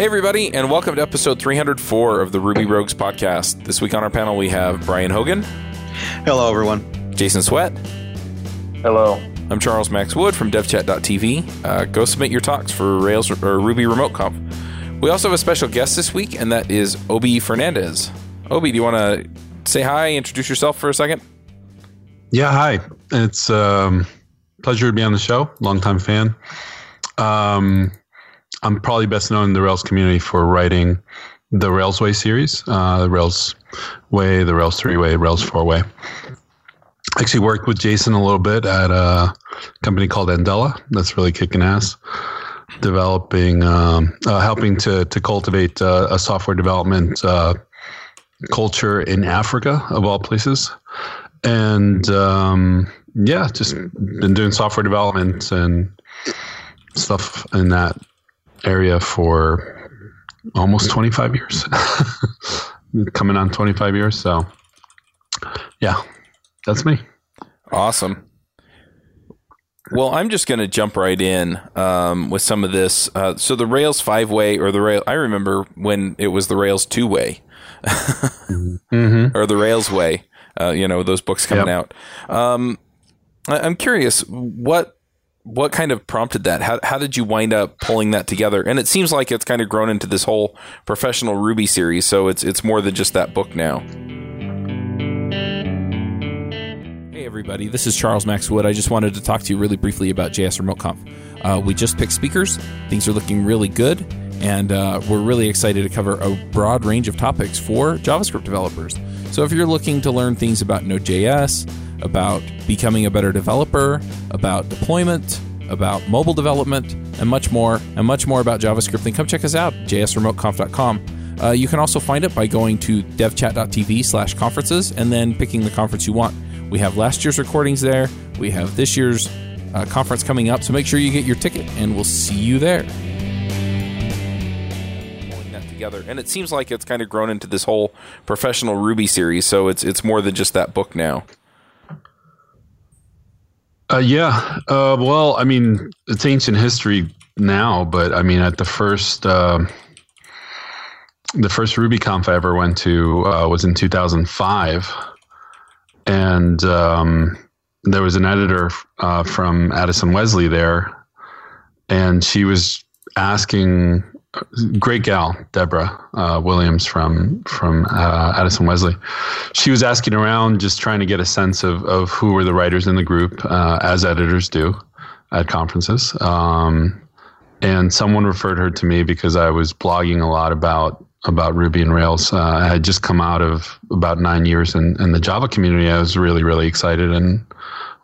Hey, everybody, and welcome to episode 304 of the Ruby Rogues podcast. This week on our panel, we have Brian Hogan. Hello, everyone. Jason Swett. Hello. I'm Charles Max Wood from devchat.tv. Uh, go submit your talks for Rails or Ruby Remote Conf. We also have a special guest this week, and that is Obie Fernandez. Obie, do you want to say hi, introduce yourself for a second? Yeah, hi. It's um, pleasure to be on the show. Longtime fan. Um, I'm probably best known in the Rails community for writing the Railsway series, uh, the Rails Way, the Rails Three Way, Rails Four Way. Actually, worked with Jason a little bit at a company called Andela. That's really kicking ass. Developing, um, uh, helping to to cultivate uh, a software development uh, culture in Africa, of all places. And um, yeah, just been doing software development and stuff in that area for almost 25 years, coming on 25 years. So, yeah, that's me. Awesome. Well, I'm just going to jump right in um, with some of this. Uh, so the Rails five way or the Rail, I remember when it was the Rails two way mm-hmm. or the Rails way. Uh, you know those books coming yep. out. Um, I'm curious what what kind of prompted that? How, how did you wind up pulling that together? And it seems like it's kind of grown into this whole professional Ruby series, so it's it's more than just that book now. Hey everybody, this is Charles Max Wood. I just wanted to talk to you really briefly about JS Remote Conf. Uh, we just picked speakers; things are looking really good, and uh, we're really excited to cover a broad range of topics for JavaScript developers. So if you're looking to learn things about Node.js, about becoming a better developer, about deployment, about mobile development, and much more, and much more about JavaScript, then come check us out, jsremoteconf.com. Uh, you can also find it by going to devchat.tv slash conferences and then picking the conference you want. We have last year's recordings there. We have this year's uh, conference coming up, so make sure you get your ticket, and we'll see you there. Together. And it seems like it's kind of grown into this whole professional Ruby series, so it's it's more than just that book now. Uh, yeah. Uh, well, I mean, it's ancient history now, but I mean, at the first, uh, the first RubyConf I ever went to uh, was in 2005, and um, there was an editor uh, from Addison Wesley there, and she was asking great gal, Deborah uh, Williams from from uh, Addison Wesley. She was asking around, just trying to get a sense of of who were the writers in the group, uh, as editors do at conferences. Um, and someone referred her to me because I was blogging a lot about about Ruby and Rails. Uh, I had just come out of about nine years in, in the Java community. I was really really excited and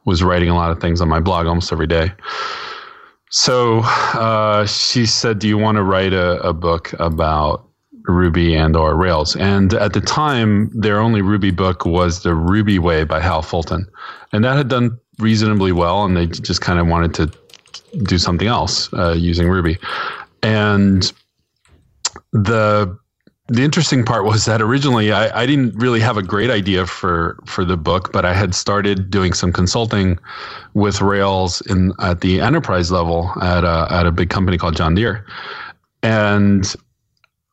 was writing a lot of things on my blog almost every day. So uh, she said, "Do you want to write a, a book about Ruby and or Rails?" And at the time, their only Ruby book was the Ruby Way by Hal Fulton, and that had done reasonably well. And they just kind of wanted to do something else uh, using Ruby, and the the interesting part was that originally I, I, didn't really have a great idea for for the book, but I had started doing some consulting with Rails in at the enterprise level at a, at a big company called John Deere, and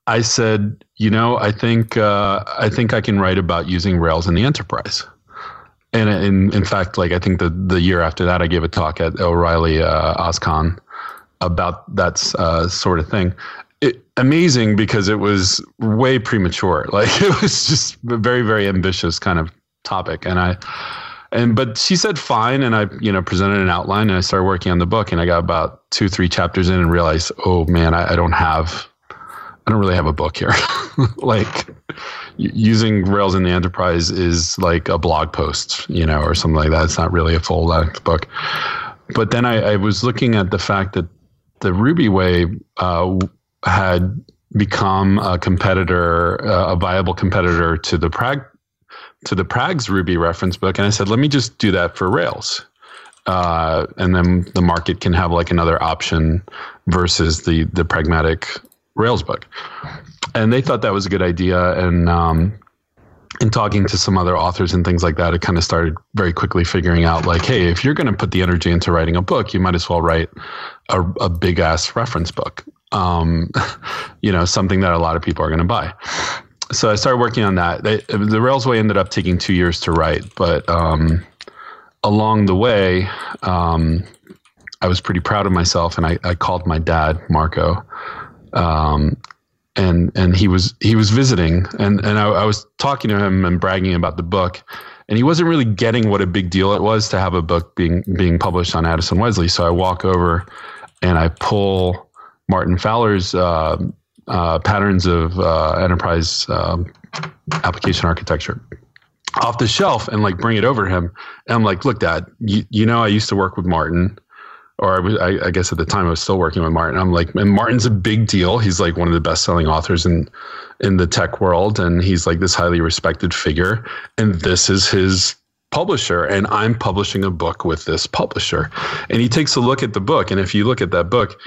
I said, you know, I think uh, I think I can write about using Rails in the enterprise. And in in fact, like I think the the year after that, I gave a talk at O'Reilly uh, OSCON about that uh, sort of thing it, amazing because it was way premature. Like it was just a very, very ambitious kind of topic. And I, and, but she said fine. And I, you know, presented an outline and I started working on the book and I got about two, three chapters in and realized, oh man, I, I don't have, I don't really have a book here. like using Rails in the enterprise is like a blog post, you know, or something like that. It's not really a full length book. But then I, I was looking at the fact that the Ruby way uh, had become a competitor, uh, a viable competitor to the Prag to the Prag's Ruby reference book, and I said, let me just do that for Rails, uh, and then the market can have like another option versus the the pragmatic Rails book. And they thought that was a good idea, and um, in talking to some other authors and things like that, it kind of started very quickly figuring out like, hey, if you're going to put the energy into writing a book, you might as well write a, a big ass reference book. Um, you know, something that a lot of people are going to buy. So I started working on that. They, the Railsway ended up taking two years to write, but um, along the way, um, I was pretty proud of myself, and I, I called my dad, Marco, um, and and he was he was visiting, and and I, I was talking to him and bragging about the book, and he wasn't really getting what a big deal it was to have a book being being published on Addison Wesley. So I walk over, and I pull Martin Fowler's uh, uh, patterns of uh, enterprise um, application architecture off the shelf and like bring it over to him. And I'm like, look, Dad, you, you know I used to work with Martin or I, was, I, I, guess at the time I was still working with Martin. I'm like, and Martin's a big deal. He's like one of the best selling authors in in the tech world, and he's like this highly respected figure. And this is his publisher, and I'm publishing a book with this publisher. And he takes a look at the book, and if you look at that book,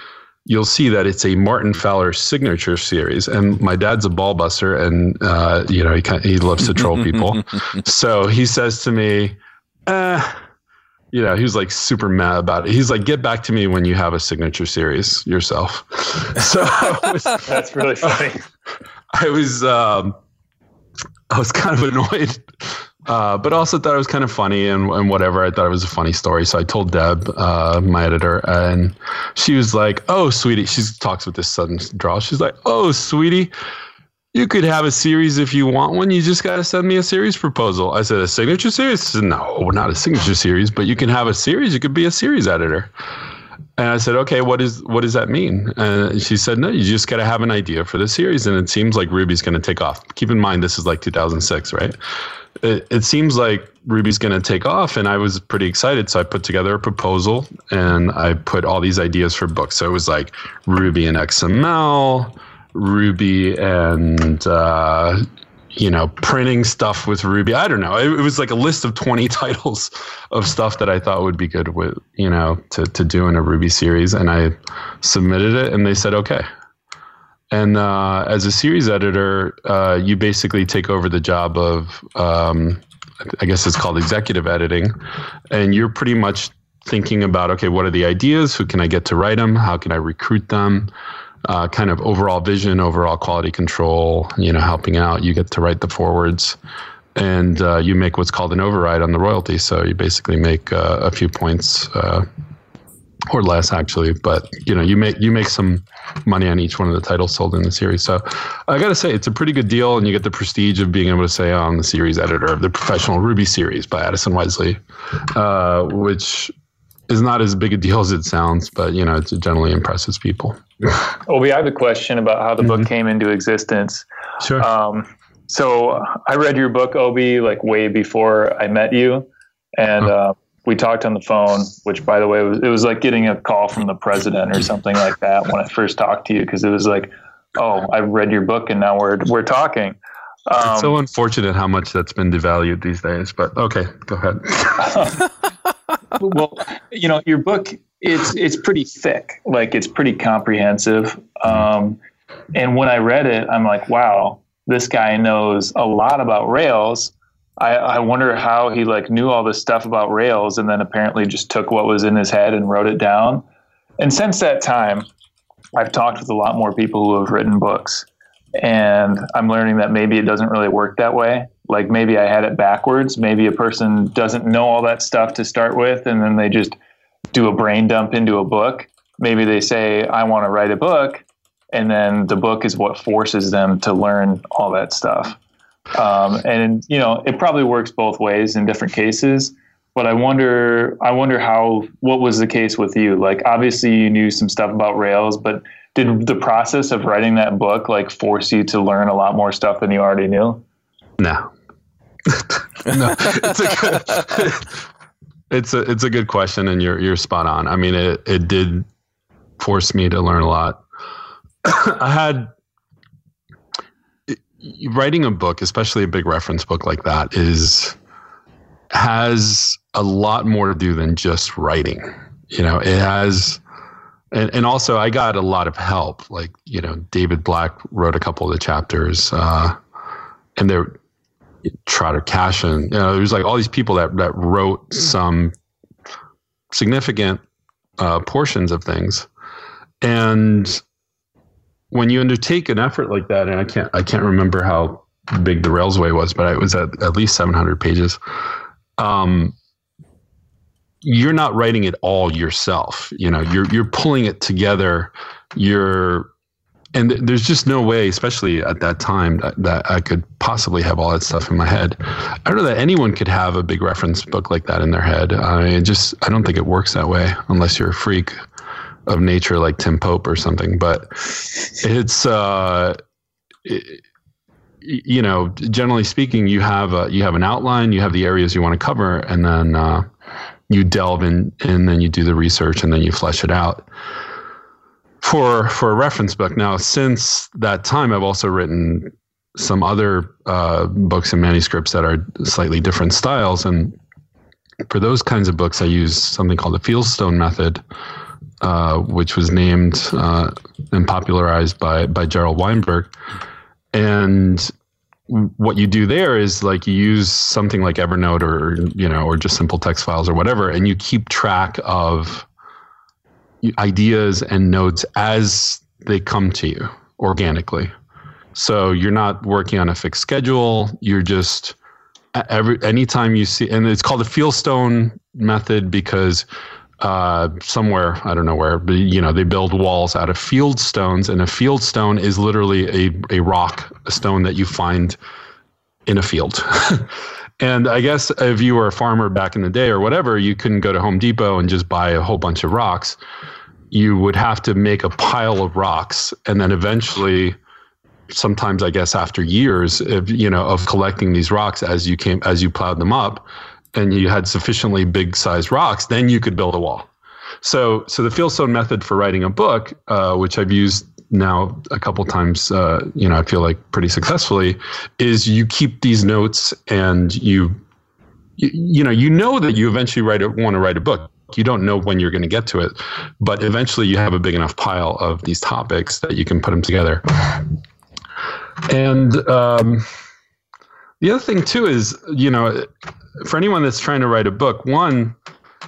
you'll see that it's a Martin Fowler signature series. And my dad's a ball buster, and uh, you know he he loves to troll people. so he says to me. Uh, you know, he was like super mad about it. He's like, "Get back to me when you have a signature series yourself." So was, that's really funny. I was, um, I was kind of annoyed, uh, but also thought it was kind of funny and, and whatever. I thought it was a funny story, so I told Deb, uh, my editor, and she was like, "Oh, sweetie," she talks with this sudden drawl. She's like, "Oh, sweetie." You could have a series if you want one. You just got to send me a series proposal. I said, a signature series? Said, no, not a signature series, but you can have a series. You could be a series editor. And I said, okay, what is what does that mean? And she said, no, you just got to have an idea for the series. And it seems like Ruby's going to take off. Keep in mind, this is like 2006, right? It, it seems like Ruby's going to take off. And I was pretty excited. So I put together a proposal and I put all these ideas for books. So it was like Ruby and XML, Ruby and uh, you know printing stuff with Ruby. I don't know. It, it, was like a list of twenty titles of stuff that I thought would be good with you know to to do in a Ruby series, and I submitted it, and they said okay. And uh, as a series editor, uh, you basically take over the job of, um, I guess it's called executive editing, and you're pretty much thinking about okay, what are the ideas? Who can I get to write them? How can I recruit them? Uh, kind of overall vision, overall quality control, you know, helping out. You get to write the forwards and uh, you make what's called an override on the royalty. So you basically make uh, a few points uh, or less actually, but you know, you make, you make some money on each one of the titles sold in the series. So I got to say it's a pretty good deal. And you get the prestige of being able to say I'm the series editor of the professional Ruby series by Addison Wesley, uh, which is not as big a deal as it sounds, but you know, it generally impresses people. Obie, I have a question about how the mm-hmm. book came into existence. Sure. Um, so I read your book, Obie, like way before I met you, and uh, we talked on the phone. Which, by the way, was, it was like getting a call from the president or something like that when I first talked to you, because it was like, oh, I've read your book, and now we're we're talking. Um, it's so unfortunate how much that's been devalued these days. But okay, go ahead. well, you know, your book it's it's pretty thick, like it's pretty comprehensive. Um, and when I read it, I'm like, wow, this guy knows a lot about Rails. I, I wonder how he like knew all this stuff about Rails, and then apparently just took what was in his head and wrote it down. And since that time, I've talked with a lot more people who have written books, and I'm learning that maybe it doesn't really work that way like maybe I had it backwards. Maybe a person doesn't know all that stuff to start with, and then they just do a brain dump into a book. Maybe they say, I want to write a book, and then the book is what forces them to learn all that stuff. Um, and you know, it probably works both ways in different cases. But I wonder, I wonder how what was the case with you? Like, obviously, you knew some stuff about Rails, but did the process of writing that book like force you to learn a lot more stuff than you already knew? No, no, it's a good, it's a it's a good question, and you're you're spot on. I mean, it it did force me to learn a lot. I had writing a book, especially a big reference book like that, is has a lot more to do than just writing. You know, it has. And, and also, I got a lot of help. Like, you know, David Black wrote a couple of the chapters, uh, and there Trotter Cashion. You know, there's like all these people that that wrote some significant uh, portions of things, and when you undertake an effort like that, and I can't I can't remember how big the Railsway was, but it was at, at least 700 pages. Um, you're not writing it all yourself. You know, you're you're pulling it together. You're and there's just no way, especially at that time, that, that, I could possibly have all that stuff in my head. I don't know that anyone could have a big reference book like that in their head. I just I don't think it works that way unless you're a freak of nature like Tim Pope or something. But it's uh, it, you know, generally speaking, you have a, you have an outline, you have the areas you want to cover, and then uh, you delve in, and then you do the research, and then you flesh it out for for a reference book. Now, since that time, I've also written some other uh, books and manuscripts that are slightly different styles, and for those kinds of books, I use something called the Fieldstone method, uh, which was named uh, and popularized by by Gerald Weinberg. And what you do there is like you use something like Evernote or you know or just simple text files or whatever, and you keep track of ideas and notes as they come to you organically. So you're not working on a fixed schedule. You're just every anytime you see, and it's called the Fieldstone method because uh, somewhere I don't know where, but you know they build walls out of field stones, and a field stone is literally a a rock, a stone that you find in a field. and I guess if you were a farmer back in the day or whatever, you couldn't go to Home Depot and just buy a whole bunch of rocks. You would have to make a pile of rocks, and then eventually sometimes I guess after years of you know of collecting these rocks as you came as you plowed them up, and you had sufficiently big sized rocks, then you could build a wall. So, so the fieldstone method for writing a book, uh, which I've used now a couple times, uh, you know, I feel like pretty successfully, is you keep these notes and you, you, you know, you know that you eventually write want to write a book. You don't know when you're going to get to it, but eventually you have a big enough pile of these topics that you can put them together. And um, the other thing too is, you know, for anyone that's trying to write a book, one,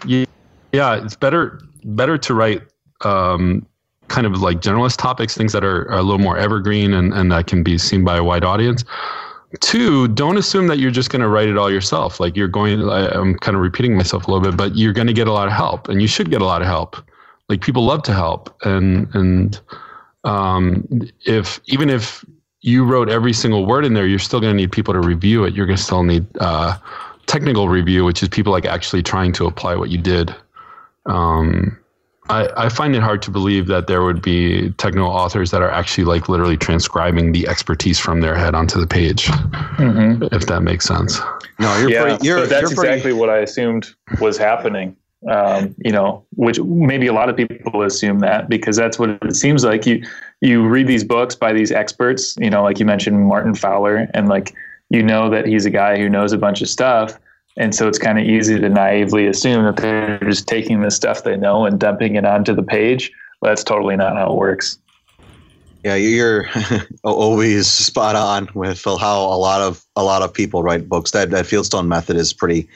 you, yeah, it's better better to write um, kind of like generalist topics, things that are, are, a little more evergreen and, and that can be seen by a wide audience. Two, don't assume that you're just going to write it all yourself. Like you're going, I, I'm kind of repeating myself a little bit, but you're going to get a lot of help, and you should get a lot of help. Like people love to help, and and um, if even if you wrote every single word in there, you're still going to need people to review it. You're going to still need uh, technical review, which is people like actually trying to apply what you did. Um, I, I, find it hard to believe that there would be technical authors that are actually like literally transcribing the expertise from their head onto the page, mm-hmm. if that makes sense. No, you're yeah, pretty, you're, that's you're exactly pretty... what I assumed was happening. Um, you know, which maybe a lot of people assume that because that's what it seems like. You you read these books by these experts, you know, like you mentioned Martin Fowler, and like you know that he's a guy who knows a bunch of stuff. And so it's kind of easy to naively assume that they're just taking the stuff they know and dumping it onto the page. But that's totally not how it works. Yeah, you're always spot on with how a lot of a lot of people write books. That that Fieldstone method is pretty.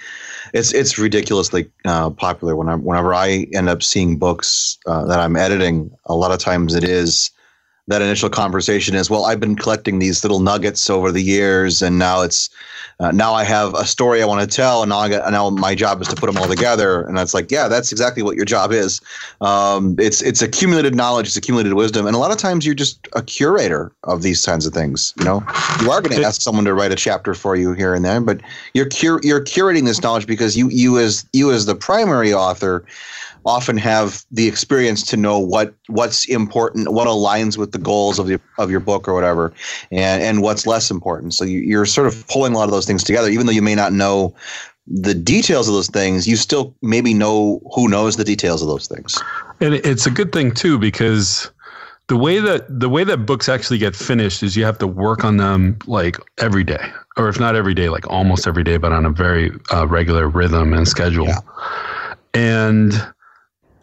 It's it's ridiculously uh, popular. When I, whenever I end up seeing books uh, that I'm editing, a lot of times it is that initial conversation is well i've been collecting these little nuggets over the years and now it's uh, now i have a story i want to tell and now, I got, now my job is to put them all together and that's like yeah that's exactly what your job is. Um, it's it's accumulated knowledge it's accumulated wisdom and a lot of times you're just a curator of these kinds of things you know? You are going to ask someone to write a chapter for you here and there but you're cur- you're curating this knowledge because you you as you as the primary author often have the experience to know what what's important, what aligns with the goals of the of your book or whatever, and and what's less important. So you, are sort of pulling a lot of those things together, even though you may not know the details of those things. You still maybe know who knows the details of those things. And it's a good thing too because the way that the way that books actually get finished is you have to work on them like every day or if not every day like almost every day but on a very uh, regular rhythm and schedule yeah. and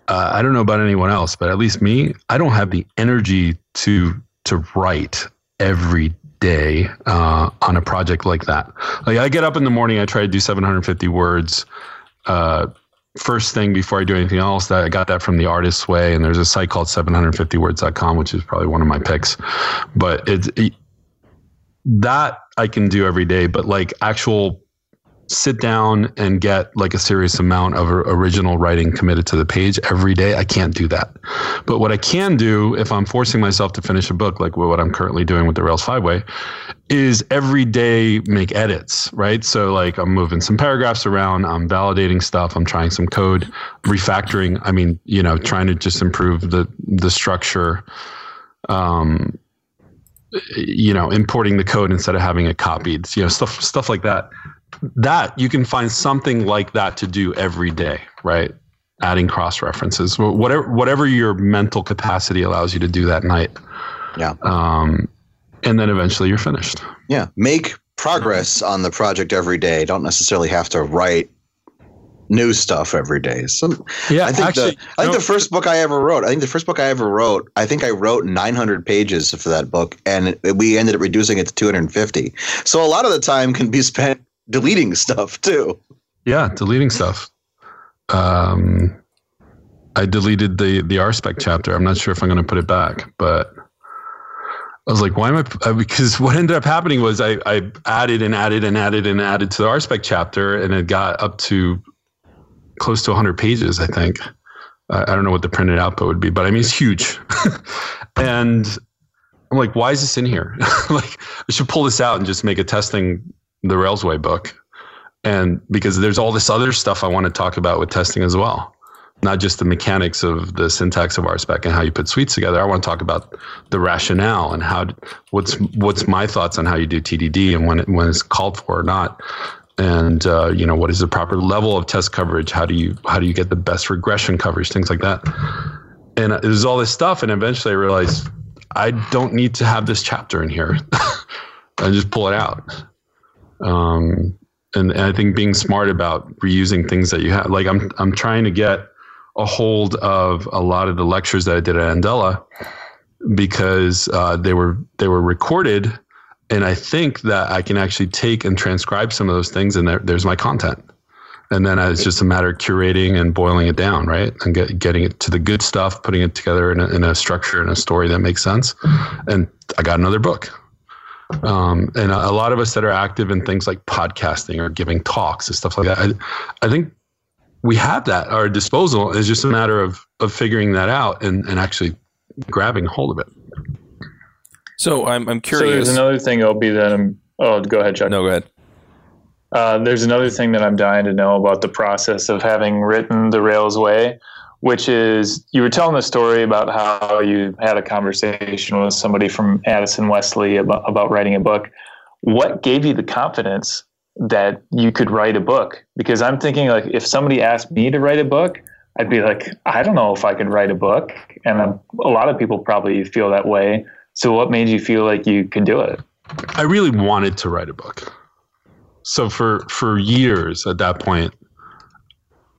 uh, I don't know about anyone else, but at least me, I don't have the energy to to write every day uh, on a project like that. Like I get up in the morning, I try to do 750 words. Uh, first thing before I do anything else, that I got that from the Artist's Way, and there's a site called 750words.com, which is probably one of my picks. But it's it, that I can do every day, but like actual sit down and get like a serious amount of original writing committed to the page every day. I can't do that. But what I can do if I'm forcing myself to finish a book, like what I'm currently doing with the Rails 5 way, is every day make edits, right? So like I'm moving some paragraphs around, I'm validating stuff, I'm trying some code, refactoring. I mean, you know, trying to just improve the the structure. Um, you know, importing the code instead of having it copied, you know, stuff stuff like that that you can find something like that to do every day, right? Adding cross references, whatever whatever your mental capacity allows you to do that night. Yeah. Um, and then eventually you're finished. Yeah. Make progress on the project every day. Don't necessarily have to write new stuff every day. Some, yeah, I think actually, the I think no, the first book I ever wrote. I think the first book I ever wrote. I think I wrote 900 pages for that book, and it, we ended up reducing it to 250. So a lot of the time can be spent deleting stuff too. Yeah, deleting stuff. Um, I deleted the the RSpec chapter. I'm not sure if I'm going to put it back, but I was like, why am I? Because what ended up happening was I, I added and added and added and added to the RSpec chapter, and it got up to close to 100 pages, I think. I, I don't know what the printed output would be, but I mean, it's huge. and I'm like, why is this in here? like, I should pull this out and just make a testing the Railsway book. And because there's all this other stuff I want to talk about with testing as well. Not just the mechanics of the syntax of RSpec and how you put suites together. I want to talk about the rationale and how what's what's my thoughts on how you do TDD and when it, when it's called for or not and uh, you know what is the proper level of test coverage how do you how do you get the best regression coverage things like that and there's all this stuff and eventually i realized i don't need to have this chapter in here and just pull it out um, and, and, I think being smart about reusing things that you have, like I'm, I'm trying to get a hold of a lot of the lectures that I did at Andela because uh, they were they were recorded, and I think that I can actually take and transcribe some of those things, and there, there's my content. And then it's just a matter of curating and boiling it down, right? And get, getting it to the good stuff, putting it together in a, in a structure and a story that makes sense. And I got another book um, and a, a, lot of us that are active in things like podcasting or giving talks and stuff like that, I, I think we have that at our disposal. It's just a matter of of figuring that out and, and actually grabbing hold of it. So I'm I'm curious. So there's another thing, Obie, that I'm. Oh, go ahead, Chuck. No, go ahead. Uh, there's another thing that I'm dying to know about the process of having written the Rails Way which is you were telling the story about how you had a conversation with somebody from Addison Wesley about, about writing a book. What gave you the confidence that you could write a book? Because I'm thinking like if somebody asked me to write a book, I'd be like, I don't know if I could write a book, and I'm, a lot of people probably feel that way. So, what made you feel like you could do it? I really wanted to write a book. So for for years at that point,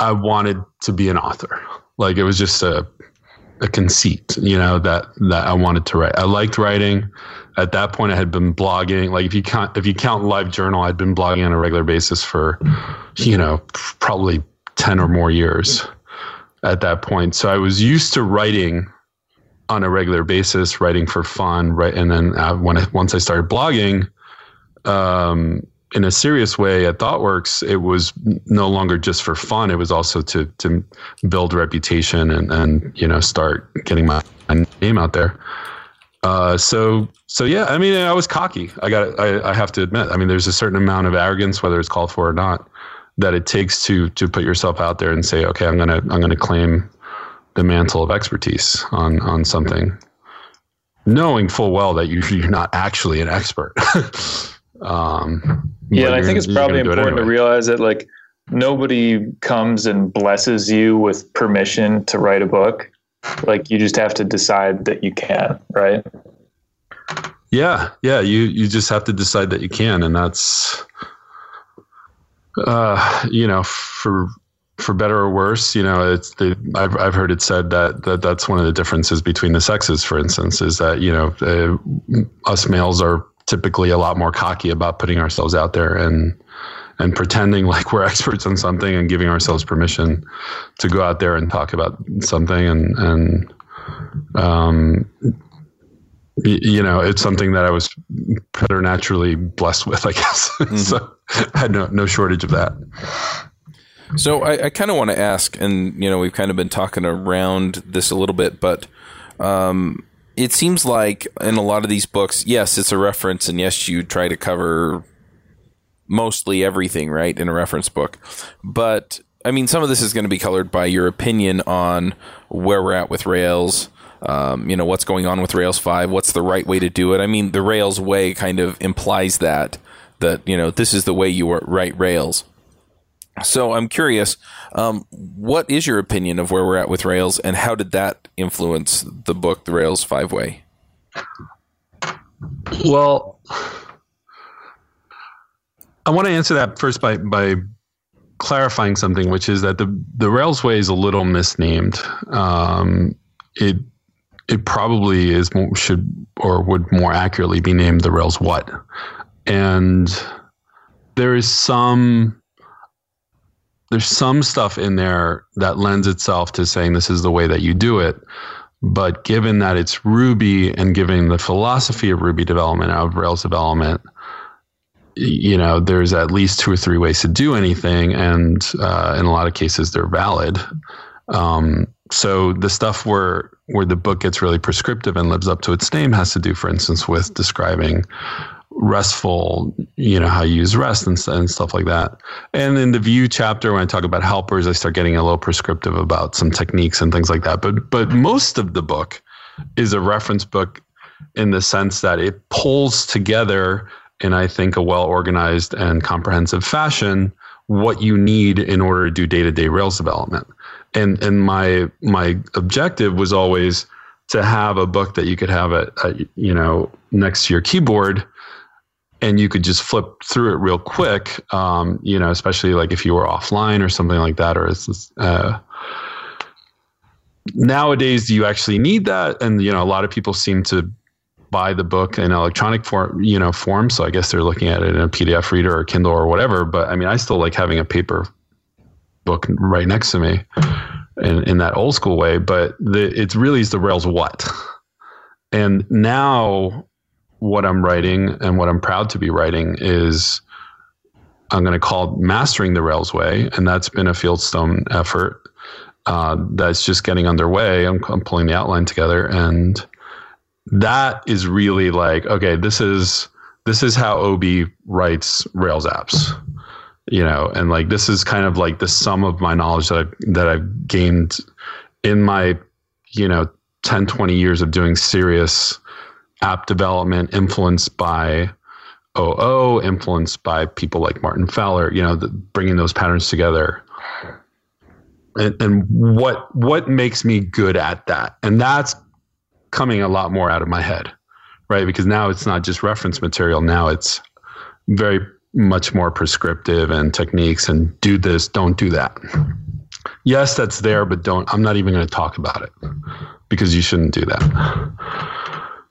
I wanted to be an author. Like it was just a a conceit, you know, that that I wanted to write. I liked writing. At that point, I had been blogging. Like if you count if you count Live Journal, I'd been blogging on a regular basis for, you know, probably ten or more years. At that point, so I was used to writing on a regular basis, writing for fun, right? And then uh, when I, once I started blogging, um, in a serious way at ThoughtWorks, it was no longer just for fun. It was also to to build reputation and and you know start getting my name out there. Uh, so so yeah, I mean, I was cocky. I got I, I have to admit. I mean, there's a certain amount of arrogance, whether it's called for or not, that it takes to to put yourself out there and say, okay, I'm gonna I'm gonna claim the mantle of expertise on on something, knowing full well that you, you're not actually an expert. Um, yeah, and I think it's probably important anyway. to realize that like nobody comes and blesses you with permission to write a book. Like you just have to decide that you can, right? Yeah, yeah. You you just have to decide that you can, and that's uh, you know for for better or worse, you know, it's the, I've I've heard it said that, that that's one of the differences between the sexes. For instance, is that you know uh, us males are typically a lot more cocky about putting ourselves out there and and pretending like we're experts on something and giving ourselves permission to go out there and talk about something and and um, you know, it's something that I was preternaturally blessed with, I guess. Mm-hmm. so I had no, no shortage of that. So I, I kind of want to ask, and you know, we've kind of been talking around this a little bit, but um, it seems like in a lot of these books, yes, it's a reference, and yes, you try to cover mostly everything, right, in a reference book. But I mean, some of this is going to be colored by your opinion on where we're at with Rails um, you know, what's going on with Rails 5, what's the right way to do it. I mean, the Rails way kind of implies that, that, you know, this is the way you write Rails. So I'm curious, um, what is your opinion of where we're at with Rails and how did that influence the book, The Rails 5 Way? Well, I want to answer that first by, by clarifying something, which is that the, the Rails way is a little misnamed. Um, it it probably is should or would more accurately be named the Rails what, and there is some there's some stuff in there that lends itself to saying this is the way that you do it. But given that it's Ruby and given the philosophy of Ruby development of Rails development, you know, there's at least two or three ways to do anything, and uh, in a lot of cases, they're valid. Um, so the stuff where where the book gets really prescriptive and lives up to its name has to do, for instance, with describing restful, you know, how you use REST and, and stuff like that. And in the view chapter, when I talk about helpers, I start getting a little prescriptive about some techniques and things like that. But but most of the book is a reference book in the sense that it pulls together in I think a well organized and comprehensive fashion what you need in order to do day to day Rails development and and my my objective was always to have a book that you could have at, at, you know next to your keyboard and you could just flip through it real quick um, you know especially like if you were offline or something like that or it's uh, nowadays do you actually need that and you know a lot of people seem to buy the book in electronic form you know form so i guess they're looking at it in a pdf reader or kindle or whatever but i mean i still like having a paper book right next to me in, in that old school way, but the, it really is the Rails what. And now what I'm writing and what I'm proud to be writing is I'm going to call Mastering the Rails Way. And that's been a Fieldstone effort uh, that's just getting underway. I'm, I'm pulling the outline together. And that is really like, okay, this is this is how Obie writes Rails apps you know, and like this is kind of like the sum of my knowledge that I've, that I've gained in my, you know, 10, 20 years of doing serious app development influenced by OO, influenced by people like Martin Fowler, you know, the, bringing those patterns together. And, and what what makes me good at that? And that's coming a lot more out of my head, right? Because now it's not just reference material. Now it's very much more prescriptive and techniques and do this, don't do that. Yes, that's there, but don't. I'm not even going to talk about it because you shouldn't do that.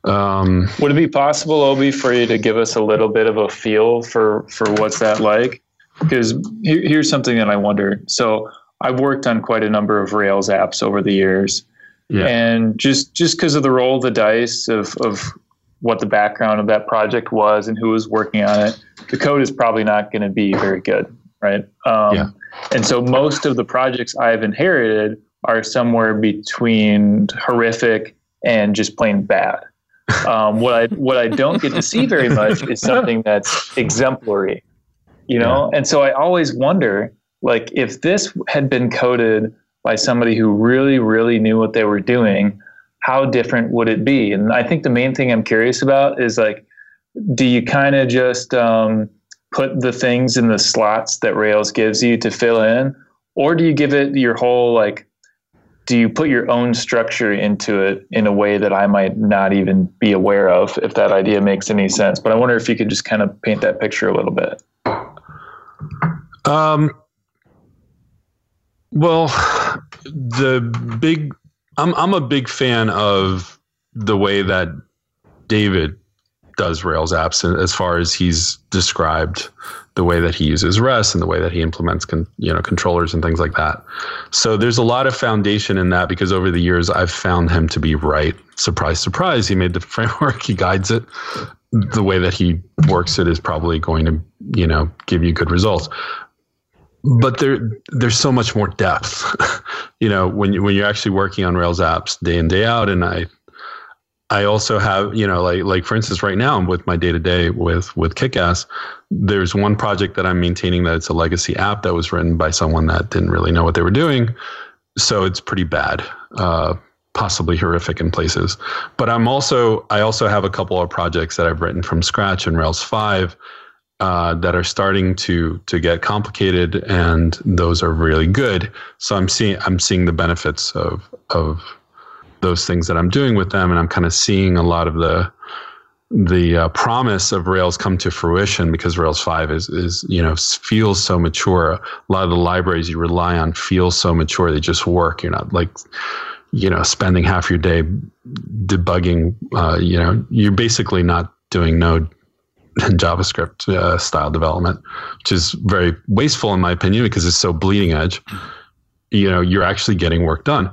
Um, Would it be possible, Obie, for you to give us a little bit of a feel for for what's that like? Because here, here's something that I wonder. So I've worked on quite a number of Rails apps over the years, yeah. and just just because of the roll of the dice of of what the background of that project was and who was working on it, the code is probably not going to be very good, right? Um, yeah. And so most of the projects I've inherited are somewhere between horrific and just plain bad. Um, what I what I don't get to see very much is something that's exemplary, you know. Yeah. And so I always wonder, like, if this had been coded by somebody who really, really knew what they were doing, how different would it be? And I think the main thing I'm curious about is like, do you kind of just um, put the things in the slots that Rails gives you to fill in, or do you give it your whole like? Do you put your own structure into it in a way that I might not even be aware of, if that idea makes any sense? But I wonder if you could just kind of paint that picture a little bit. Um, well, the big I'm I'm a big fan of the way that David does Rails apps as far as he's described the way that he uses REST and the way that he implements con, you know controllers and things like that. So there's a lot of foundation in that because over the years I've found him to be right. Surprise, surprise, he made the framework, he guides it. The way that he works it is probably going to you know give you good results. But there there's so much more depth. you know when you, when you're actually working on Rails apps day in day out, and I I also have, you know, like like for instance, right now with my day to day with with Kickass, there's one project that I'm maintaining that it's a legacy app that was written by someone that didn't really know what they were doing, so it's pretty bad, uh, possibly horrific in places. But I'm also I also have a couple of projects that I've written from scratch in Rails five. Uh, that are starting to to get complicated, and those are really good. So I'm seeing I'm seeing the benefits of of those things that I'm doing with them, and I'm kind of seeing a lot of the the uh, promise of Rails come to fruition because Rails five is is you know feels so mature. A lot of the libraries you rely on feel so mature; they just work. You're not like you know spending half your day debugging. Uh, you know, you're basically not doing Node and JavaScript uh, style development, which is very wasteful in my opinion because it's so bleeding edge. You know, you're actually getting work done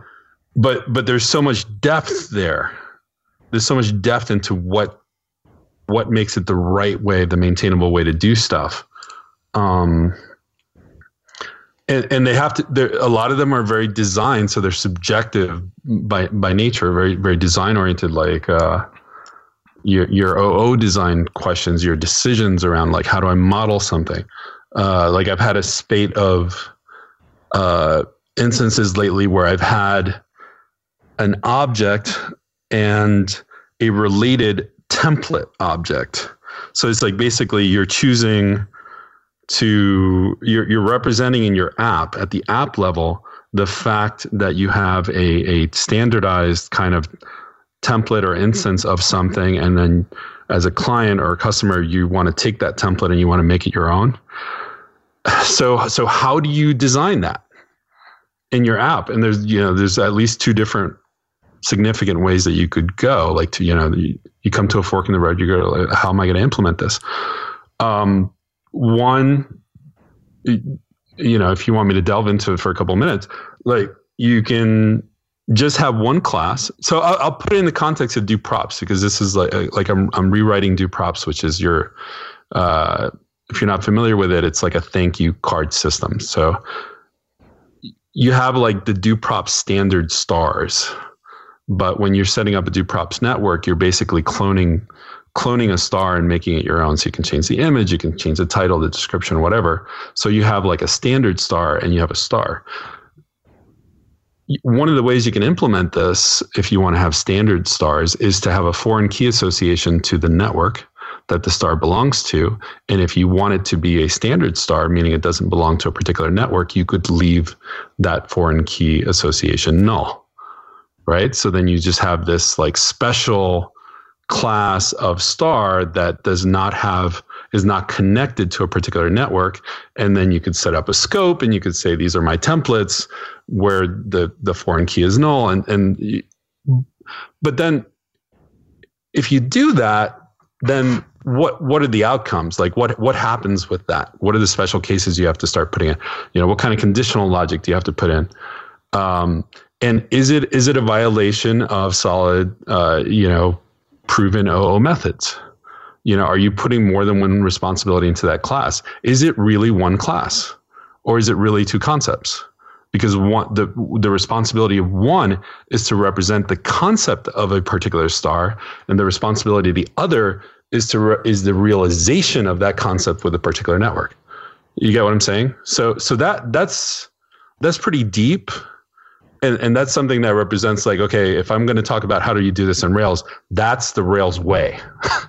but but there's so much depth there. There's so much depth into what what makes it the right way, the maintainable way to do stuff. Um, and, and they have to. A lot of them are very design, so they're subjective by by nature, very very design oriented. Like uh, your your OO design questions, your decisions around like how do I model something. Uh, like I've had a spate of uh, instances lately where I've had an object and a related template object. So it's like basically you're choosing to you're you're representing in your app at the app level the fact that you have a a standardized kind of template or instance of something and then as a client or a customer you want to take that template and you want to make it your own. So so how do you design that in your app? And there's you know there's at least two different significant ways that you could go. Like to, you know, you come to a fork in the road, you go, like, how am I going to implement this? Um, one, you know, if you want me to delve into it for a couple minutes, like you can just have one class. So I'll, I'll, put it in the context of DueProps because this is like like I'm I'm rewriting DueProps, which is your uh, if you're not familiar with it, it's like a thank you card system. So you have like the DueProp standard stars, but when you're setting up a DueProps network, you're basically cloning cloning a star and making it your own. So you can change the image, you can change the title, the description, whatever. So you have like a standard star and you have a star. One of the ways you can implement this, if you want to have standard stars, is to have a foreign key association to the network that the star belongs to. And if you want it to be a standard star, meaning it doesn't belong to a particular network, you could leave that foreign key association null right? So then you just have this like special class of star that does not have is not connected to a particular network. And then you could set up a scope and you could say these are my templates where the the foreign key is null. And and but then if you do that then what what are the outcomes? Like what what happens with that? What are the special cases you have to start putting in? You know what kind of conditional logic do you have to put in um, and is it is it a violation of solid, uh, you know, proven OO methods? You know, are you putting more than one responsibility into that class? Is it really one class, or is it really two concepts? Because one, the the responsibility of one is to represent the concept of a particular star, and the responsibility of the other is to re, is the realization of that concept with a particular network. You get what I'm saying? So so that that's that's pretty deep and, and that's something that represents like okay if i'm going to talk about how do you do this in rails that's the rails way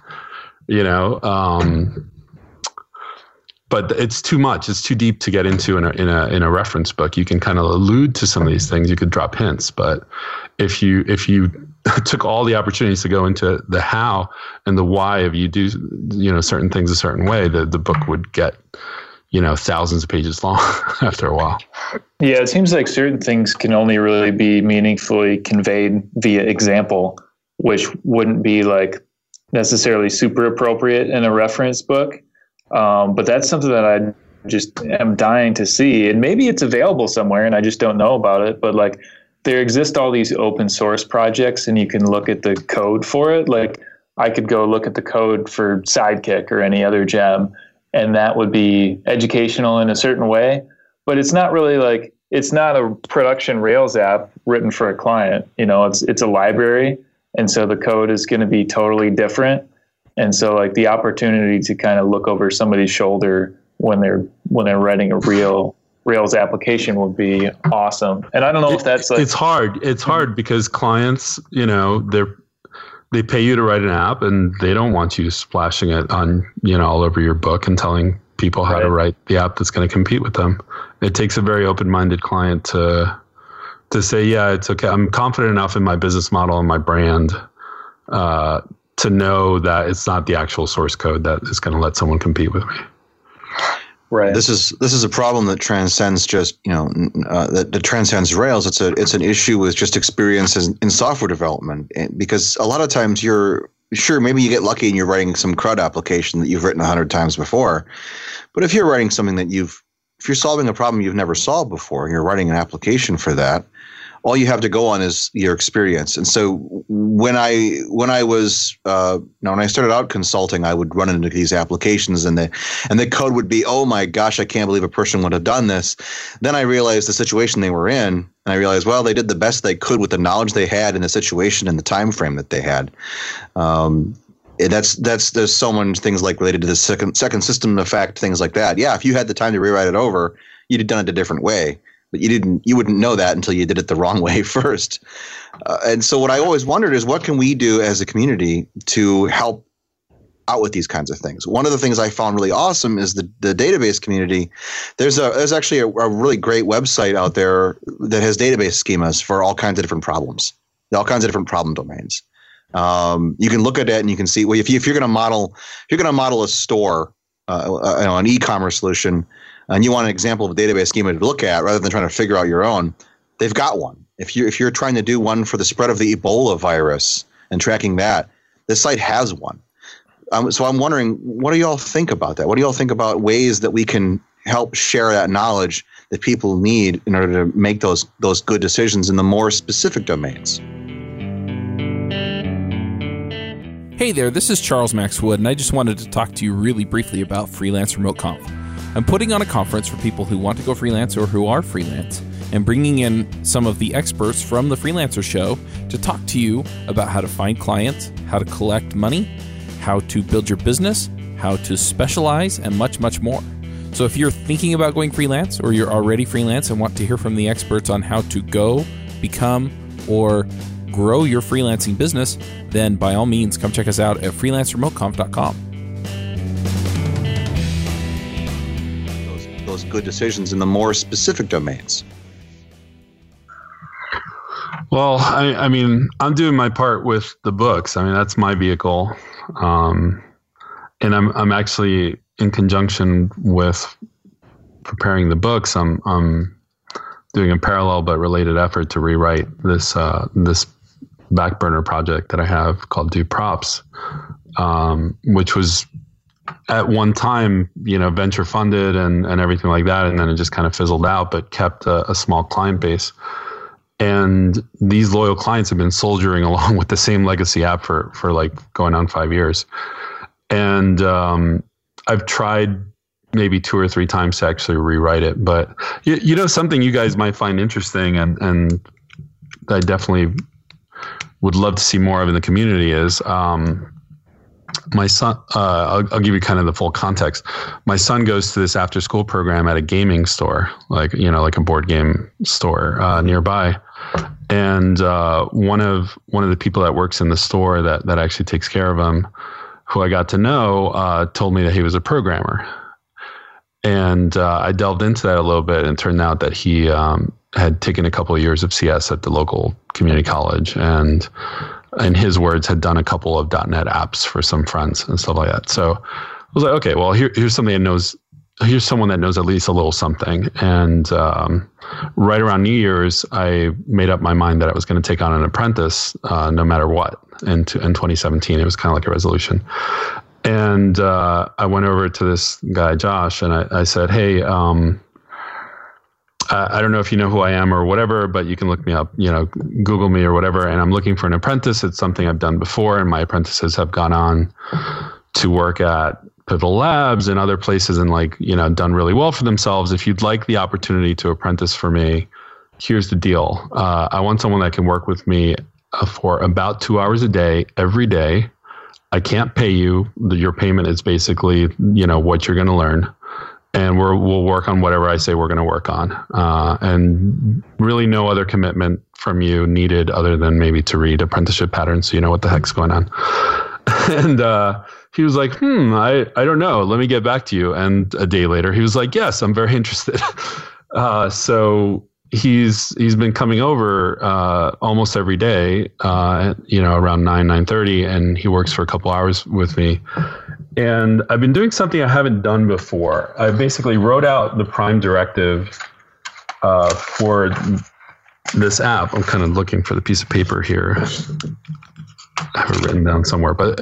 you know um, but it's too much. It's too deep to get into in a, in a in a reference book. You can kind of allude to some of these things. You could drop hints but if you if you took all the opportunities to go into the how and the why of you do you know certain things a certain way the the book would get you know thousands of pages long after a while yeah it seems like certain things can only really be meaningfully conveyed via example which wouldn't be like necessarily super appropriate in a reference book. Um, but that's something that I just am dying to see. And maybe it's available somewhere and I just don't know about it. But like there exist all these open source projects and you can look at the code for it. Like I could go look at the code for Sidekiq or any other gem, and that would be educational in a certain way. But it's not really like it's not a production Rails app written for a client. You know, it's it's a library, and so the code is going to be totally different. And so, like the opportunity to kind of look over somebody's shoulder when they're when they're writing a real Rails application would be awesome. And I don't know if that's like it's hard. It's hard because clients, you know, they're they pay you to write an app and they don't want you splashing it on you know all over your book and telling people how right. to write the app that's going to compete with them. It takes a very open-minded client to to say yeah it's okay. I'm confident enough in my business model and my brand uh, to know that it's not the actual source code that is going to let someone compete with me Right. This is this is a problem that transcends just you know uh, that, that, transcends Rails. It's a it's an issue with just experiences in software development because a lot of times you're sure maybe you get lucky and you're writing some CRUD application that you've written a hundred times before, but if you're writing something that you've if you're solving a problem you've never solved before and you're writing an application for that, all you have to go on is your experience. And so when I when I was uh, you know, when I started out consulting, I would run into these applications and the and the code would be, oh my gosh, I can't believe a person would have done this. Then I realized the situation they were in, and I realized, well, they did the best they could with the knowledge they had in the situation and the time frame that they had. Um, that's that's there's so many things like related to the second second system effect, things like that. Yeah, if you had the time to rewrite it over, you'd have done it a different way but you didn't you wouldn't know that until you did it the wrong way first. Uh, and so what i always wondered is what can we do as a community to help out with these kinds of things? One of the things i found really awesome is the, the database community. There's a there's actually a, a really great website out there that has database schemas for all kinds of different problems all kinds of different problem domains. Um, you can look at it and you can see well if, you, if you're going to model if you're going to model a store uh, uh, an e-commerce solution and you want an example of a database schema to look at rather than trying to figure out your own, they've got one. If you if you're trying to do one for the spread of the Ebola virus and tracking that, this site has one. Um, so I'm wondering, what do y'all think about that? What do y'all think about ways that we can help share that knowledge that people need in order to make those those good decisions in the more specific domains? Hey there, this is Charles Max Wood, and I just wanted to talk to you really briefly about Freelance Remote Conf. I'm putting on a conference for people who want to go freelance or who are freelance and bringing in some of the experts from the Freelancer Show to talk to you about how to find clients, how to collect money, how to build your business, how to specialize, and much, much more. So if you're thinking about going freelance or you're already freelance and want to hear from the experts on how to go, become, or grow your freelancing business, then by all means come check us out at freelanceremoteconf.com. those decisions in the more specific domains? Well, I, I mean, I'm doing my part with the books. I mean, that's my vehicle, um, and I'm I'm actually in conjunction with preparing the books. I'm I'm doing a parallel but related effort to rewrite this uh, this back burner project that I have called DueProps, um, which was at one time, you know, venture funded and, and everything like that. And then it just kind of fizzled out, but kept a, a small client base. And these loyal clients have been soldiering along with the same legacy app for, for like going on five years. And um, I've tried maybe two or three times to actually rewrite it. But you, you know, something you guys might find interesting and, and I definitely would love to see more of in the community is um, my son uh, I'll, I'll, give you kind of the full context. My son goes to this after school program at a gaming store like you know like a board game store uh, nearby. And uh, one of one of the people that works in the store that that actually takes care of him who i got to know uh, told me that he was a programmer. And uh, i delved into that a little bit and turned out that he um, had taken a couple of years of cs at the local community college. And in his words, had done a couple of .NET apps for some friends and stuff like that. So I was like, okay, well, here, here's something that knows. Here's someone that knows at least a little something. And um, right around New Year's, I made up my mind that I was going to take on an apprentice, uh, no matter what. in, in 2017. It was kind of like a resolution. And uh, I went over to this guy, Josh, and I, I said, Hey, um, I, I don't know if you know who I am or whatever, but you can look me up, you know, Google me or whatever. And I'm looking for an apprentice. It's something I've done before, and my apprentices have gone on to work at Pivotal Labs and other places and like, you know, done really well for themselves. If you'd like the opportunity to apprentice for me, here's the deal. Uh, I want someone that can work with me uh, for about two hours a day, every day. I can't pay you. Your payment is basically, you know, what you're going to learn. And we're, we'll work on whatever I say we're going to work on. Uh, and really no other commitment from you needed other than maybe to read apprenticeship patterns so you know what the heck's going on. and uh, he was like, hmm, I, I don't know. Let me get back to you. And a day later, he was like, yes, I'm very interested. Uh, so he's he's been coming over uh, almost every day, uh, you know, around nine nine thirty, and he works for a couple hours with me. And I've been doing something I haven't done before. I basically wrote out the Prime directive uh, for this app. I'm kind of looking for the piece of paper here. I have it written down somewhere, but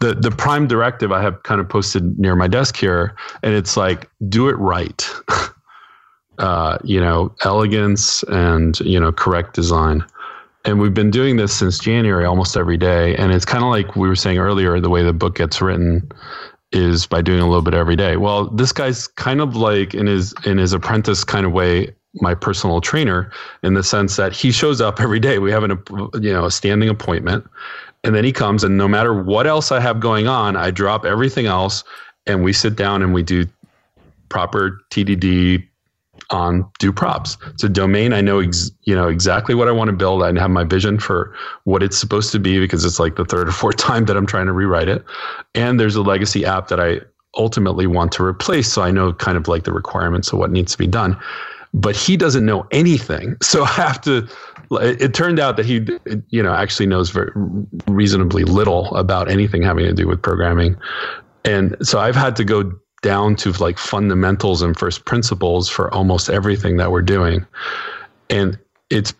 the the Prime directive I have kind of posted near my desk here, and it's like do it right. uh, you know, elegance and, you know, correct design. And we've been doing this since January almost every day. And it's kind of like we were saying earlier, the way the book gets written is by doing a little bit every day. Well, this guy's kind of like in his in his apprentice kind of way, my personal trainer in the sense that he shows up every day. We have an you know a standing appointment, and then he comes, and no matter what else I have going on, I drop everything else, and we sit down and we do proper TDD on DueProps. It's a domain I know ex, you know exactly what I want to build. I have my vision for what it's supposed to be because it's like the third or fourth time that I'm trying to rewrite it. And there's a legacy app that I ultimately want to replace, so I know kind of like the requirements of what needs to be done. But he doesn't know anything, so I have to. It turned out that he, you know, actually knows very reasonably little about anything having to do with programming, and so I've had to go down to like fundamentals and first principles for almost everything that we're doing. And it's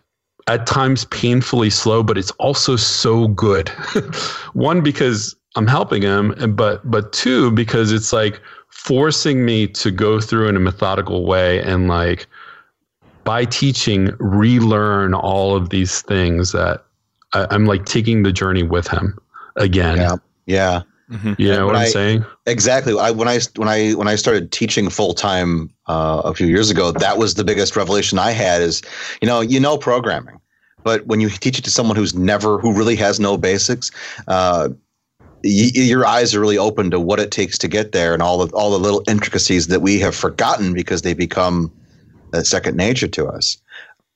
at times painfully slow, but it's also so good. One, because I'm helping him, and but but two, because it's like forcing me to go through in a methodical way and like by teaching, relearn all of these things that I, am like taking the journey with him again. Yeah. Yeah. Mm-hmm. You know what I'm I, saying? Exactly. I, when I when I when I started teaching full time uh, a few years ago, that was the biggest revelation I had. Is you know you know programming, but when you teach it to someone who's never who really has no basics. Uh, y- your eyes are really open to what it takes to get there and all the all the little intricacies that we have forgotten because they become second nature to us.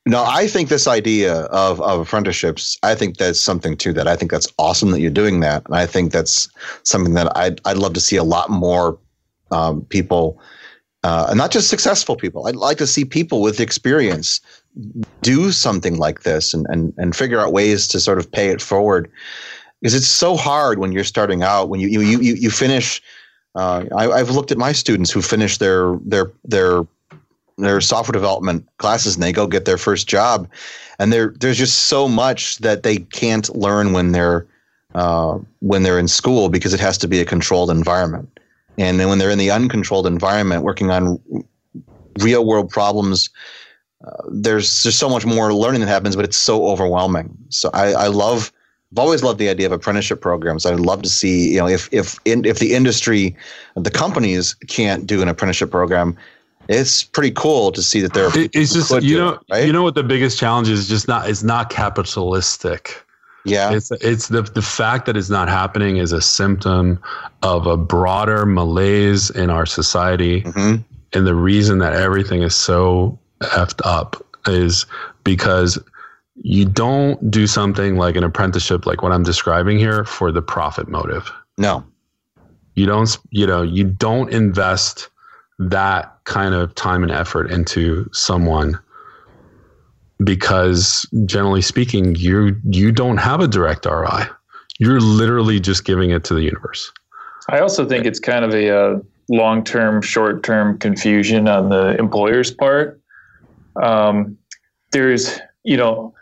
No, I think this idea of, of apprenticeships, I think that's something to that. I think that's awesome that you're doing that. And I think that's something that I'd, I'd love to see a lot more um, people, uh, and not just successful people. I'd like to see people with experience do something like this and, and, and figure out ways to sort of pay it forward. Because it's so hard when you're starting out, when you, you, you, you finish. Uh, I, I've looked at my students who finish their, their, their their software development classes and they go get their first job. And there there's just so much that they can't learn when they're uh, when they're in school because it has to be a controlled environment. And then when they're in the uncontrolled environment working on real world problems uh, there's just so much more learning that happens but it's so overwhelming. So i, I love I've always loved the idea of apprenticeship programs. I'd love to see, you know, if if in, if the industry, the companies can't do an apprenticeship program, it's pretty cool to see that they're. It's just you know it, right? you know what the biggest challenge is just not it's not capitalistic. Yeah, it's it's the the fact that it's not happening is a symptom of a broader malaise in our society, mm-hmm. and the reason that everything is so effed up is because you don't do something like an apprenticeship like what I'm describing here for the profit motive. No, you don't. You know, you don't invest that kind of time and effort into someone because generally speaking you you don't have a direct RI. you're literally just giving it to the universe I also think it's kind of a, uh, long-term short-term confusion on the employer's part um, there's you know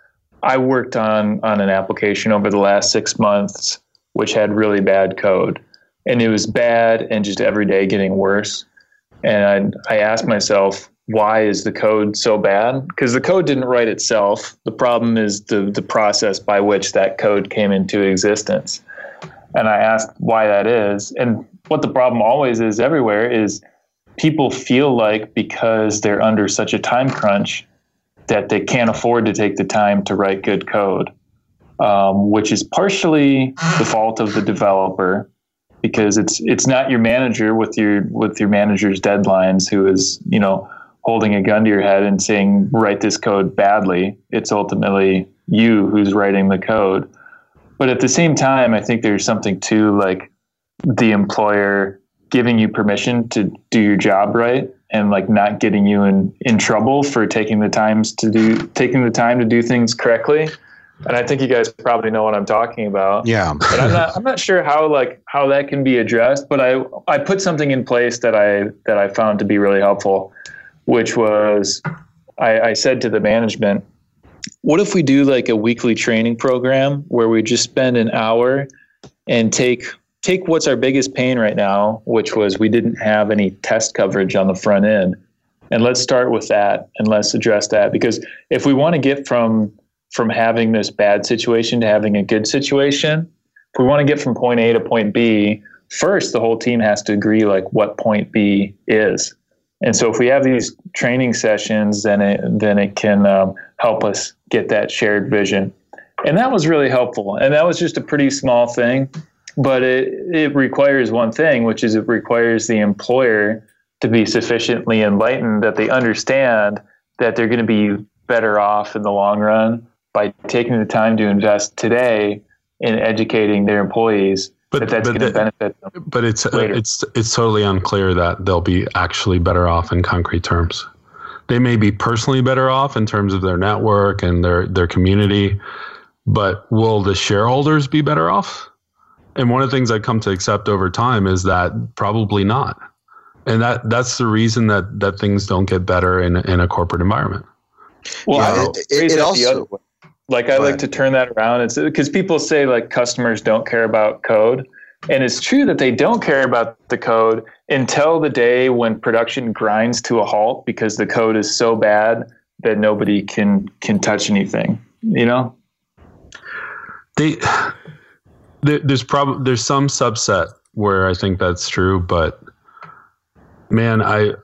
I worked on on an application over the last six months, which had really bad code, and it was bad and just every day getting worse. And I, I asked myself, why is the code so bad? Because the code didn't write itself. The problem is the the process by which that code came into existence. And I asked why that is, and what the problem always is everywhere is people feel like because they're under such a time crunch that they can't afford to take the time to write good code, um, which is partially the fault of the developer because it's it's not your manager with your with your manager's deadlines who is you know holding a gun to your head and saying write this code badly. It's ultimately you who's writing the code. But at the same time, I think there's something to like the employer giving you permission to do your job right and like not getting you in in trouble for taking the times to do taking the time to do things correctly and i think you guys probably know what i'm talking about Yeah. but i'm not i'm not sure how like how that can be addressed but i i put something in place that i that i found to be really helpful which was i i said to the management what if we do like a weekly training program where we just spend an hour and take take what's our biggest pain right now, which was we didn't have any test coverage on the front end. And let's start with that and let's address that because if we want to get from from having this bad situation to having a good situation, if we want to get from point A to point B, first the whole team has to agree like what point B is. And so if we have these training sessions, then it then it can um, help us get that shared vision. And that was really helpful. And that was just a pretty small thing but it, it requires one thing, which is it requires the employer to be sufficiently enlightened that they understand that they're going to be better off in the long run by taking the time to invest today in educating their employees But- that that's going to the- benefit them. But it's uh, Later. it's it's totally unclear that they'll be actually better off in concrete terms. They may be personally better off in terms of their network and their their community, but will the shareholders be better off? And one of the things I come to accept over time is that probably not. And that that's the reason that that things don't get better in in a corporate environment. Well, Yeah, I it- it- it it the also- other way. Like I Go like to turn that around. It's because people say like customers don't care about code, and it's true that they don't care about the code until the day when production grinds to a halt because the code is so bad that nobody can can touch anything. You know? they there, there's probably there's some subset where I think that's true, but man, I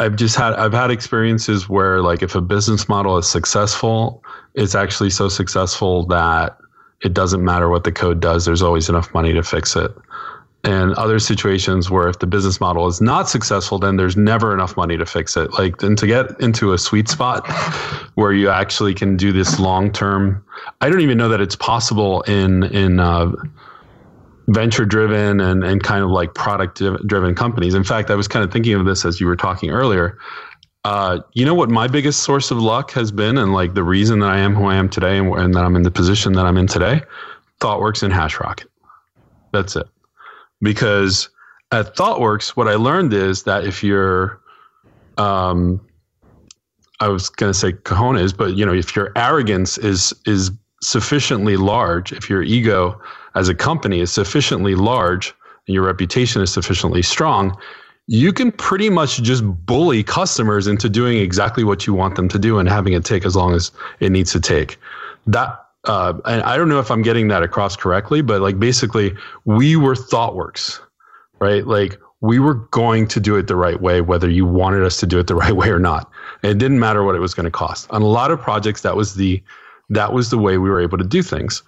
I've just had I've had experiences where like if a business model is successful, it's actually so successful that it doesn't matter what the code does. There's always enough money to fix it. And other situations where if the business model is not successful, then there's never enough money to fix it. Like, and to get into a sweet spot where you actually can do this long term. I don't even know that it's possible in in uh, venture driven and and kind of like product driven companies. In fact, I was kind of thinking of this as you were talking earlier. Uh, you know what my biggest source of luck has been, and like the reason that I am who I am today, and, and that I'm in the position that I'm in today, ThoughtWorks and HashRocket. That's it. Because at ThoughtWorks, what I learned is that if you're, um, I was going to say cojones, but you know, if your arrogance is is sufficiently large, if your ego as a company is sufficiently large and your reputation is sufficiently strong, you can pretty much just bully customers into doing exactly what you want them to do and having it take as long as it needs to take. That uh, and I don't know if I'm getting that across correctly, but like basically, we were ThoughtWorks, right? Like we were going to do it the right way, whether you wanted us to do it the right way or not. And it didn't matter what it was going to cost. On a lot of projects, that was the that was the way we were able to do things.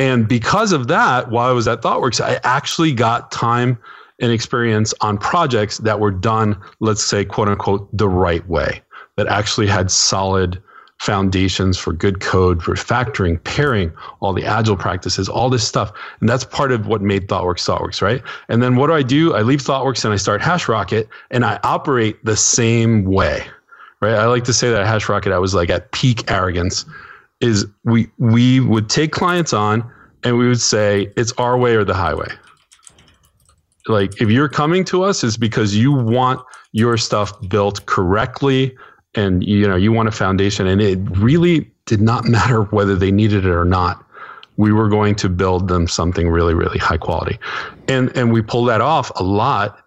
And because of that, while I was at ThoughtWorks, I actually got time and experience on projects that were done, let's say, quote unquote, the right way, that actually had solid foundations for good code, for factoring, pairing, all the agile practices, all this stuff. And that's part of what made ThoughtWorks ThoughtWorks, right? And then what do I do? I leave ThoughtWorks and I start HashRocket and I operate the same way, right? I like to say that at HashRocket, I was like at peak arrogance is we we would take clients on and we would say it's our way or the highway. Like if you're coming to us, it's because you want your stuff built correctly and you know you want a foundation and it really did not matter whether they needed it or not. We were going to build them something really, really high quality. And and we pulled that off a lot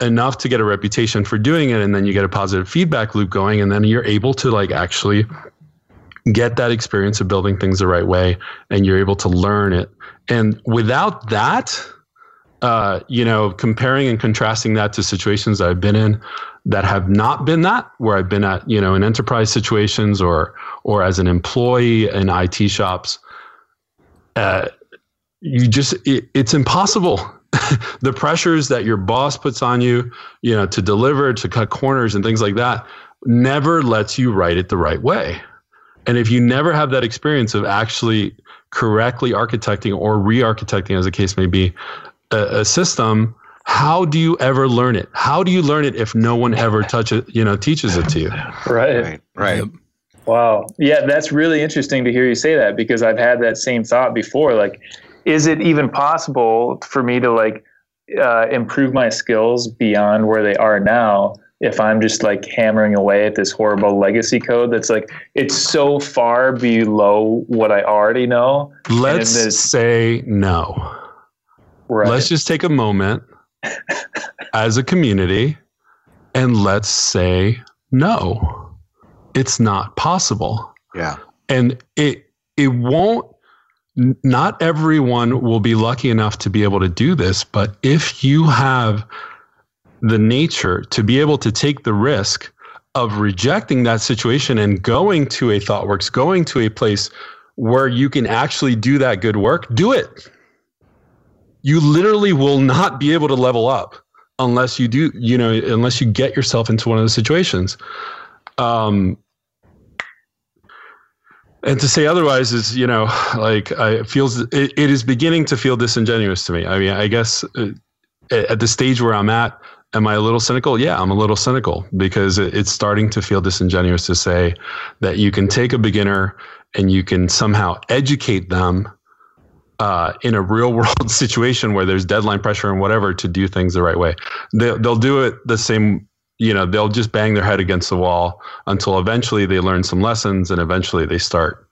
enough to get a reputation for doing it and then you get a positive feedback loop going and then you're able to like actually get that experience of building things the right way and you're able to learn it and without that uh, you know comparing and contrasting that to situations i've been in that have not been that where i've been at you know in enterprise situations or or as an employee in it shops uh, you just it, it's impossible the pressures that your boss puts on you, you know, to deliver, to cut corners and things like that, never lets you write it the right way. And if you never have that experience of actually correctly architecting or re-architecting, as the case may be, a, a system, how do you ever learn it? How do you learn it if no one ever touches, you know, teaches it to you? Right. Right. Right. Wow. Yeah, that's really interesting to hear you say that because I've had that same thought before. Like, is it even possible for me to like uh, improve my skills beyond where they are now if I'm just like hammering away at this horrible legacy code that's like it's so far below what I already know. Let's say no. Right. Let's just take a moment as a community and let's say no. It's not possible. Yeah. And it it won't not everyone will be lucky enough to be able to do this, but if you have the nature to be able to take the risk of rejecting that situation and going to a ThoughtWorks, going to a place where you can actually do that good work, do it. You literally will not be able to level up unless you do, you know, unless you get yourself into one of those situations. Um, and to say otherwise is you know like i feels it, it is beginning to feel disingenuous to me i mean i guess uh, at the stage where i'm at am i a little cynical? Yeah i'm a little cynical because it's starting to feel disingenuous to say that you can take a beginner and you can somehow educate them uh, in a real world situation where there's deadline pressure and whatever to do things the right way. They, they'll do it the same you know they'll just bang their head against the wall until eventually they learn some lessons and eventually they start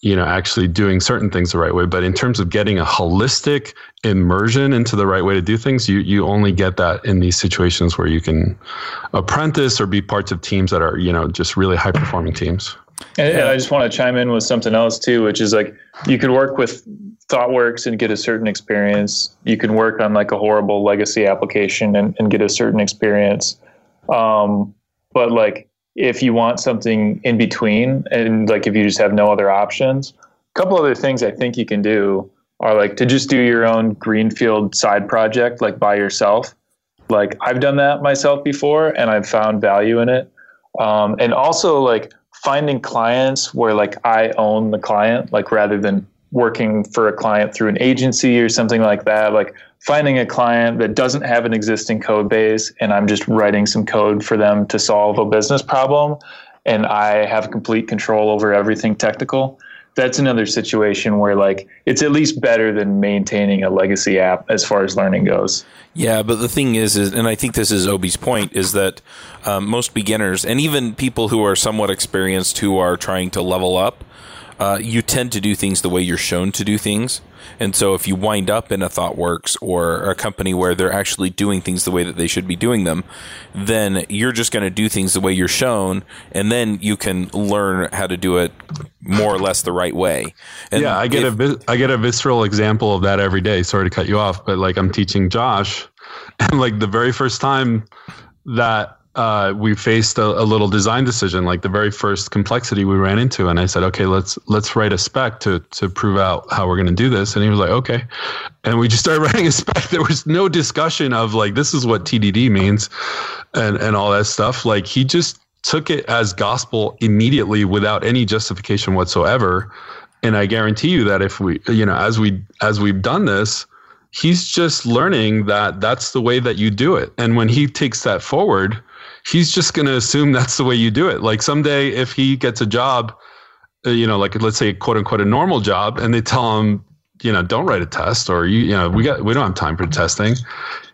you know actually doing certain things the right way but in terms of getting a holistic immersion into the right way to do things you you only get that in these situations where you can apprentice or be parts of teams that are you know just really high performing teams and, I just want to chime in with something else too, which is like you could work with ThoughtWorks and get a certain experience. You can work on like a horrible legacy application and, and get a certain experience. Um, but like if you want something in between and like if you just have no other options, a couple other things I think you can do are like to just do your own greenfield side project like by yourself. Like I've done that myself before and I've found value in it. Um, and also like finding clients where like I own the client, like rather than working for a client through an agency or something like that. Like finding a client that doesn't have an existing code base and I'm just writing some code for them to solve a business problem and I have complete control over everything technical. That's another situation where like it's at least better than maintaining a legacy app as far as learning goes. Yeah, but the thing is, is and I think this is Obie's point, is that um, most beginners and even people who are somewhat experienced who are trying to level up, uh, you tend to do things the way you're shown to do things. And so if you wind up in a ThoughtWorks or a company where they're actually doing things the way that they should be doing them, then you're just going to do things the way you're shown, and then you can learn how to do it more or less the right way. And yeah, I get if, a I get a visceral example of that every day. Sorry to cut you off, but like I'm teaching Josh, and like the very first time that uh, we faced a, a, little design decision, like the very first complexity we ran into, and I said, "Okay, let's let's write a spec to to prove out how we're going to do this." And he was like, "Okay," and we just started writing a spec. There was no discussion of like this is what TDD means, and and all that stuff. Like he just took it as gospel immediately without any justification whatsoever. And I guarantee you that if we, you know, as we as we've done this, he's just learning that that's the way that you do it. And when he takes that forward he's just going to assume that's the way you do it. Like someday, if he gets a job, uh, you know, like let's say quote unquote a normal job, and they tell him, you know, don't write a test, or you, you know, we got we don't have time for testing.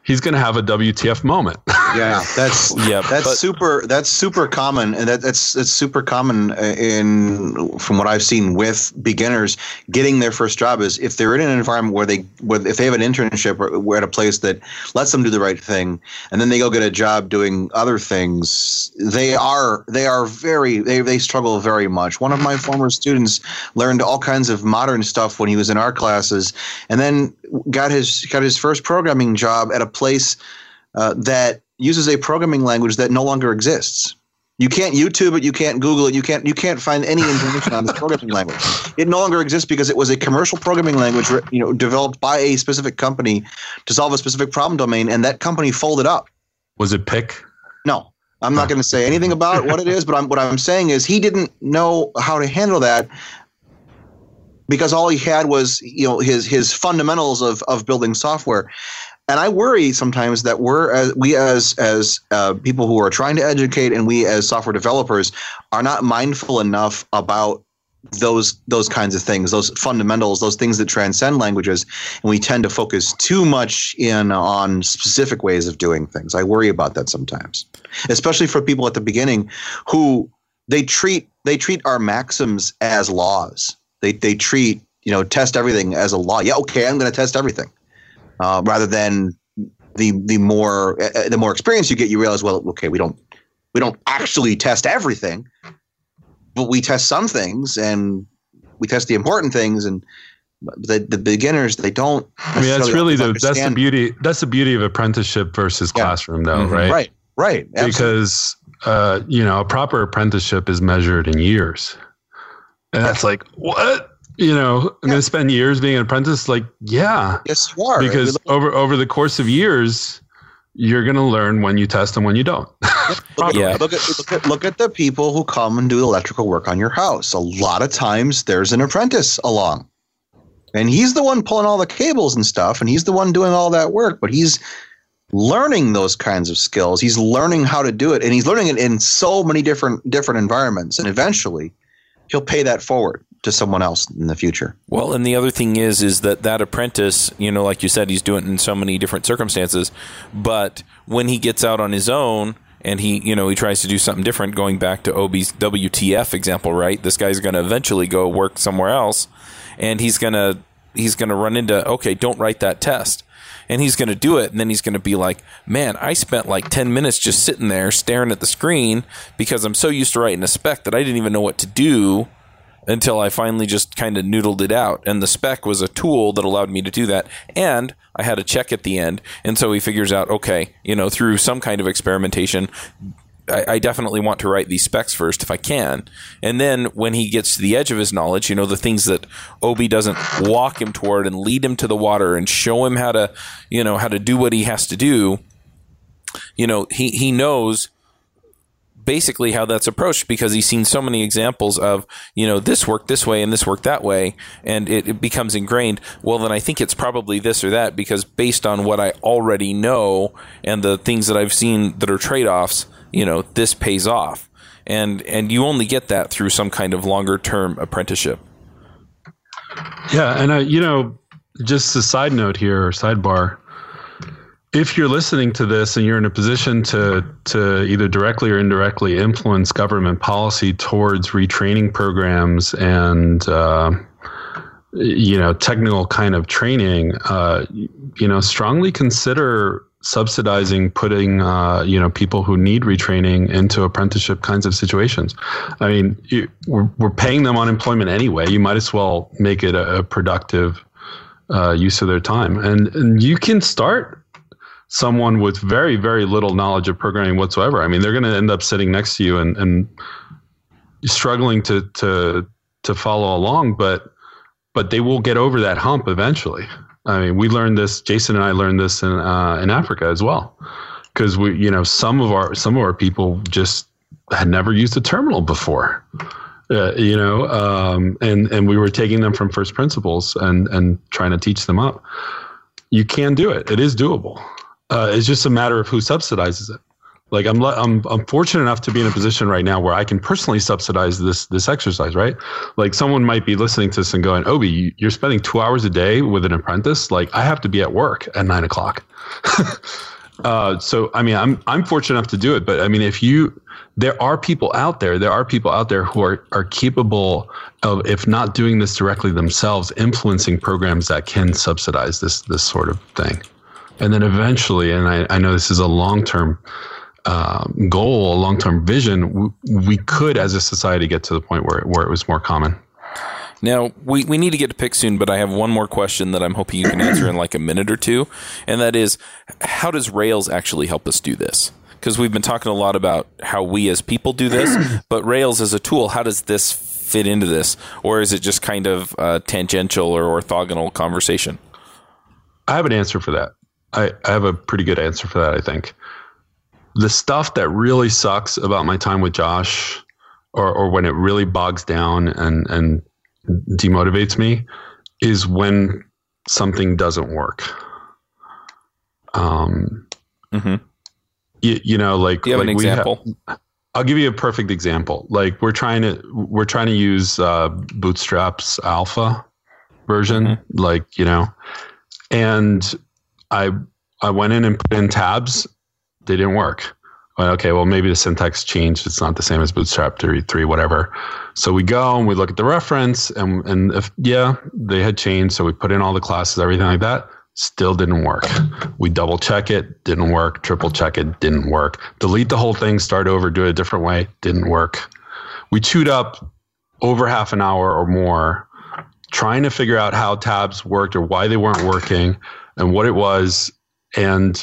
He's going to have a WTF moment. yeah, that's Yeah, that's but- super. That's super common, and that, that's that's super common uh, in from what I've seen with beginners getting their first job. Is if they're in an environment where they, where if they have an internship or at a place that lets them do the right thing, and then they go get a job doing other things, they are they are very they they struggle very much. One of my former students learned all kinds of modern stuff when he was in our classes, and then got his got his first programming job at a place uh, that uses a programming language that no longer exists. You can't YouTube it, you can't Google it, you can't you can't find any information on this programming language. It no longer exists because it was a commercial programming language, you know, developed by a specific company to solve a specific problem domain, and that company folded up. Was it pick? No, I'm not going to say anything about what it is, but I'm, what I'm saying is he didn't know how to handle that because all he had was you know his his fundamentals of of building software. And I worry sometimes that we're as we as as uh, people who are trying to educate and we as software developers are not mindful enough about those those kinds of things, those fundamentals, those things that transcend languages, and we tend to focus too much in on specific ways of doing things. I worry about that sometimes, especially for people at the beginning who they treat they treat our maxims as laws. They they treat you know test everything as a law. Yeah, okay, I'm going to test everything, uh, rather than the the more uh, the more experience you get, you realize well, okay, we don't we don't actually test everything but we test some things and we test the important things and the, the beginners they don't I mean, that's really the always that's the beauty that's the beauty of apprenticeship versus Yeah. classroom, though, Mhm. right? right right absolutely. Because uh, you know a proper apprenticeship is measured in years, and that's like what you know. I'm Yeah. going to spend years being an apprentice. Like, yeah, yes you are because over over the course of years, you're going to learn when you test and when you don't. Look at, Yeah. look, at, look, at, look at the people who come and do electrical work on your house. A lot of times there's an apprentice along. And he's the one pulling all the cables and stuff, and he's the one doing all that work, but he's learning those kinds of skills. He's learning how to do it, and he's learning it in so many different different environments. And eventually he'll pay that forward to someone else in the future. Well, and the other thing is, is that that apprentice, you know, like you said, he's doing it in so many different circumstances. But when he gets out on his own and he, you know, he tries to do something different, going back to Obie's WTF example, right? This guy's going to eventually go work somewhere else, and he's gonna he's gonna run into okay, don't write that test. And he's going to do it, and then he's going to be like, "Man, I spent like ten minutes just sitting there staring at the screen because I'm so used to writing a spec that I didn't even know what to do." Until I finally just kind of noodled it out. And the spec was a tool that allowed me to do that. And I had a check at the end. And so he figures out, okay, you know, through some kind of experimentation, I, I definitely want to write these specs first if I can. And then when he gets to the edge of his knowledge, you know, the things that Obie doesn't walk him toward and lead him to the water and show him how to, you know, how to do what he has to do, you know, he, he knows basically how that's approached because he's seen so many examples of you know this worked this way and this worked that way and it, it becomes ingrained. Well then i think it's probably this or that because based on what i already know and the things that i've seen that are trade-offs you know this pays off. And and you only get that through some kind of longer term apprenticeship. Yeah, and i you know, just a side note here or sidebar. If you're listening to this and you're in a position to to either directly or indirectly influence government policy towards retraining programs and uh, you know technical kind of training, uh, you know, strongly consider subsidizing putting uh, you know people who need retraining into apprenticeship kinds of situations. I mean, we're, we're paying them unemployment anyway. You might as well make it a, a productive uh, use of their time, and and you can start someone with very very little knowledge of programming whatsoever. I mean, they're going to end up sitting next to you and and struggling to to to follow along, but but they will get over that hump eventually. I mean, we learned this. Jason and I learned this in uh, in Africa as well, because we, you know, some of our some of our people just had never used a terminal before, uh, you know, um, and and we were taking them from first principles and and trying to teach them up. You can do it. It is doable. Uh, it's just a matter of who subsidizes it. Like I'm, I'm, I'm fortunate enough to be in a position right now where I can personally subsidize this, this exercise. Right? Like someone might be listening to this and going, "Obie, you- you're spending two hours a day with an apprentice. Like I have to be at work at nine o'clock." Uh, so I mean, I'm I'm fortunate enough to do it, but I mean, if you there are people out there, there are people out there who are are capable of, if not doing this directly themselves, influencing programs that can subsidize this this sort of thing, and then eventually, and I, I know this is a long term. Uh, goal, a long-term vision, we, we could, as a society, get to the point where where it was more common. Now, we, we need to get to pick soon, but I have one more question that I'm hoping you can answer in like a minute or two. And that is, how does Rails actually help us do this? Because we've been talking a lot about how we as people do this, but Rails as a tool, how does this fit into this? Or is it just kind of tangential or orthogonal conversation? I have an answer for that. I, I have a pretty good answer for that, I think. The stuff that really sucks about my time with Josh, or, or when it really bogs down and, and demotivates me is when something doesn't work. Um, mm-hmm. you, you, know, like, Do you have like an example? Have, I'll give you a perfect example. Like we're trying to we're trying to use uh, Bootstrap's alpha version, mm-hmm. like you know, and I I went in and put in tabs. They didn't work okay, well, maybe the syntax changed. It's not the same as Bootstrap 3, 3 whatever. So we go and we look at the reference, and, and if, yeah, they had changed. So we put in all the classes, everything like that. Still didn't work. We double check it, didn't work. Triple check it, didn't work. Delete the whole thing, start over, do it a different way, didn't work. We chewed up over half an hour or more trying to figure out how tabs worked or why they weren't working and what it was. And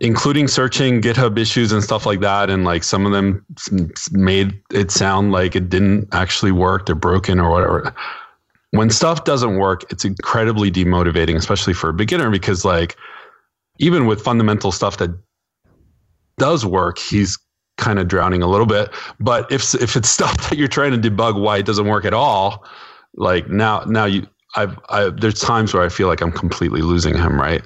including searching GitHub issues and stuff like that. And like some of them made it sound like it didn't actually work, they're broken or whatever. When stuff doesn't work, it's incredibly demotivating, especially for a beginner, because like even with fundamental stuff that does work, he's kind of drowning a little bit. But if if it's stuff that you're trying to debug why it doesn't work at all, like now now you I've I, there's times where I feel like I'm completely losing him, right?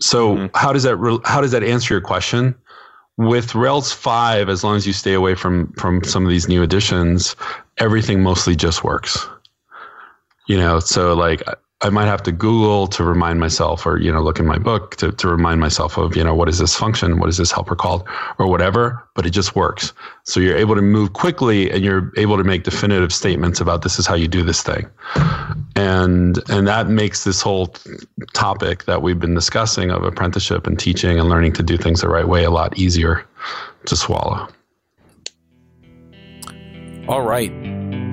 So mm-hmm. how does that re- how does that answer your question? With Rails five, as long as you stay away from from some of these new additions, everything mostly just works. You know, so like I might have to Google to remind myself, or you know, look in my book to, to remind myself of, you know, what is this function, what is this helper called, or whatever. But it just works. So you're able to move quickly, and you're able to make definitive statements about this is how you do this thing, and and that makes this whole topic that we've been discussing of apprenticeship and teaching and learning to do things the right way a lot easier to swallow. All right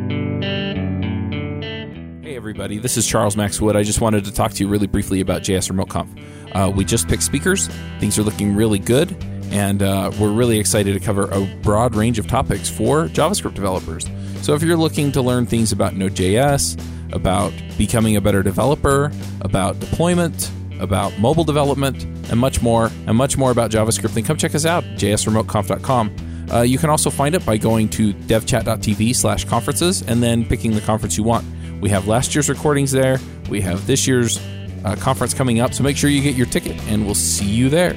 everybody. This is Charles Max Wood. I just wanted to talk to you really briefly about JS Remote Conf. Uh, we just picked speakers. Things are looking really good, and uh, we're really excited to cover a broad range of topics for JavaScript developers. So if you're looking to learn things about Node.js, about becoming a better developer, about deployment, about mobile development, and much more, and much more about JavaScript, then come check us out, jsremoteconf.com. Uh, you can also find it by going to devchat.tv slash conferences and then picking the conference you want. We have last year's recordings there. We have this year's uh, conference coming up. So make sure you get your ticket, and we'll see you there.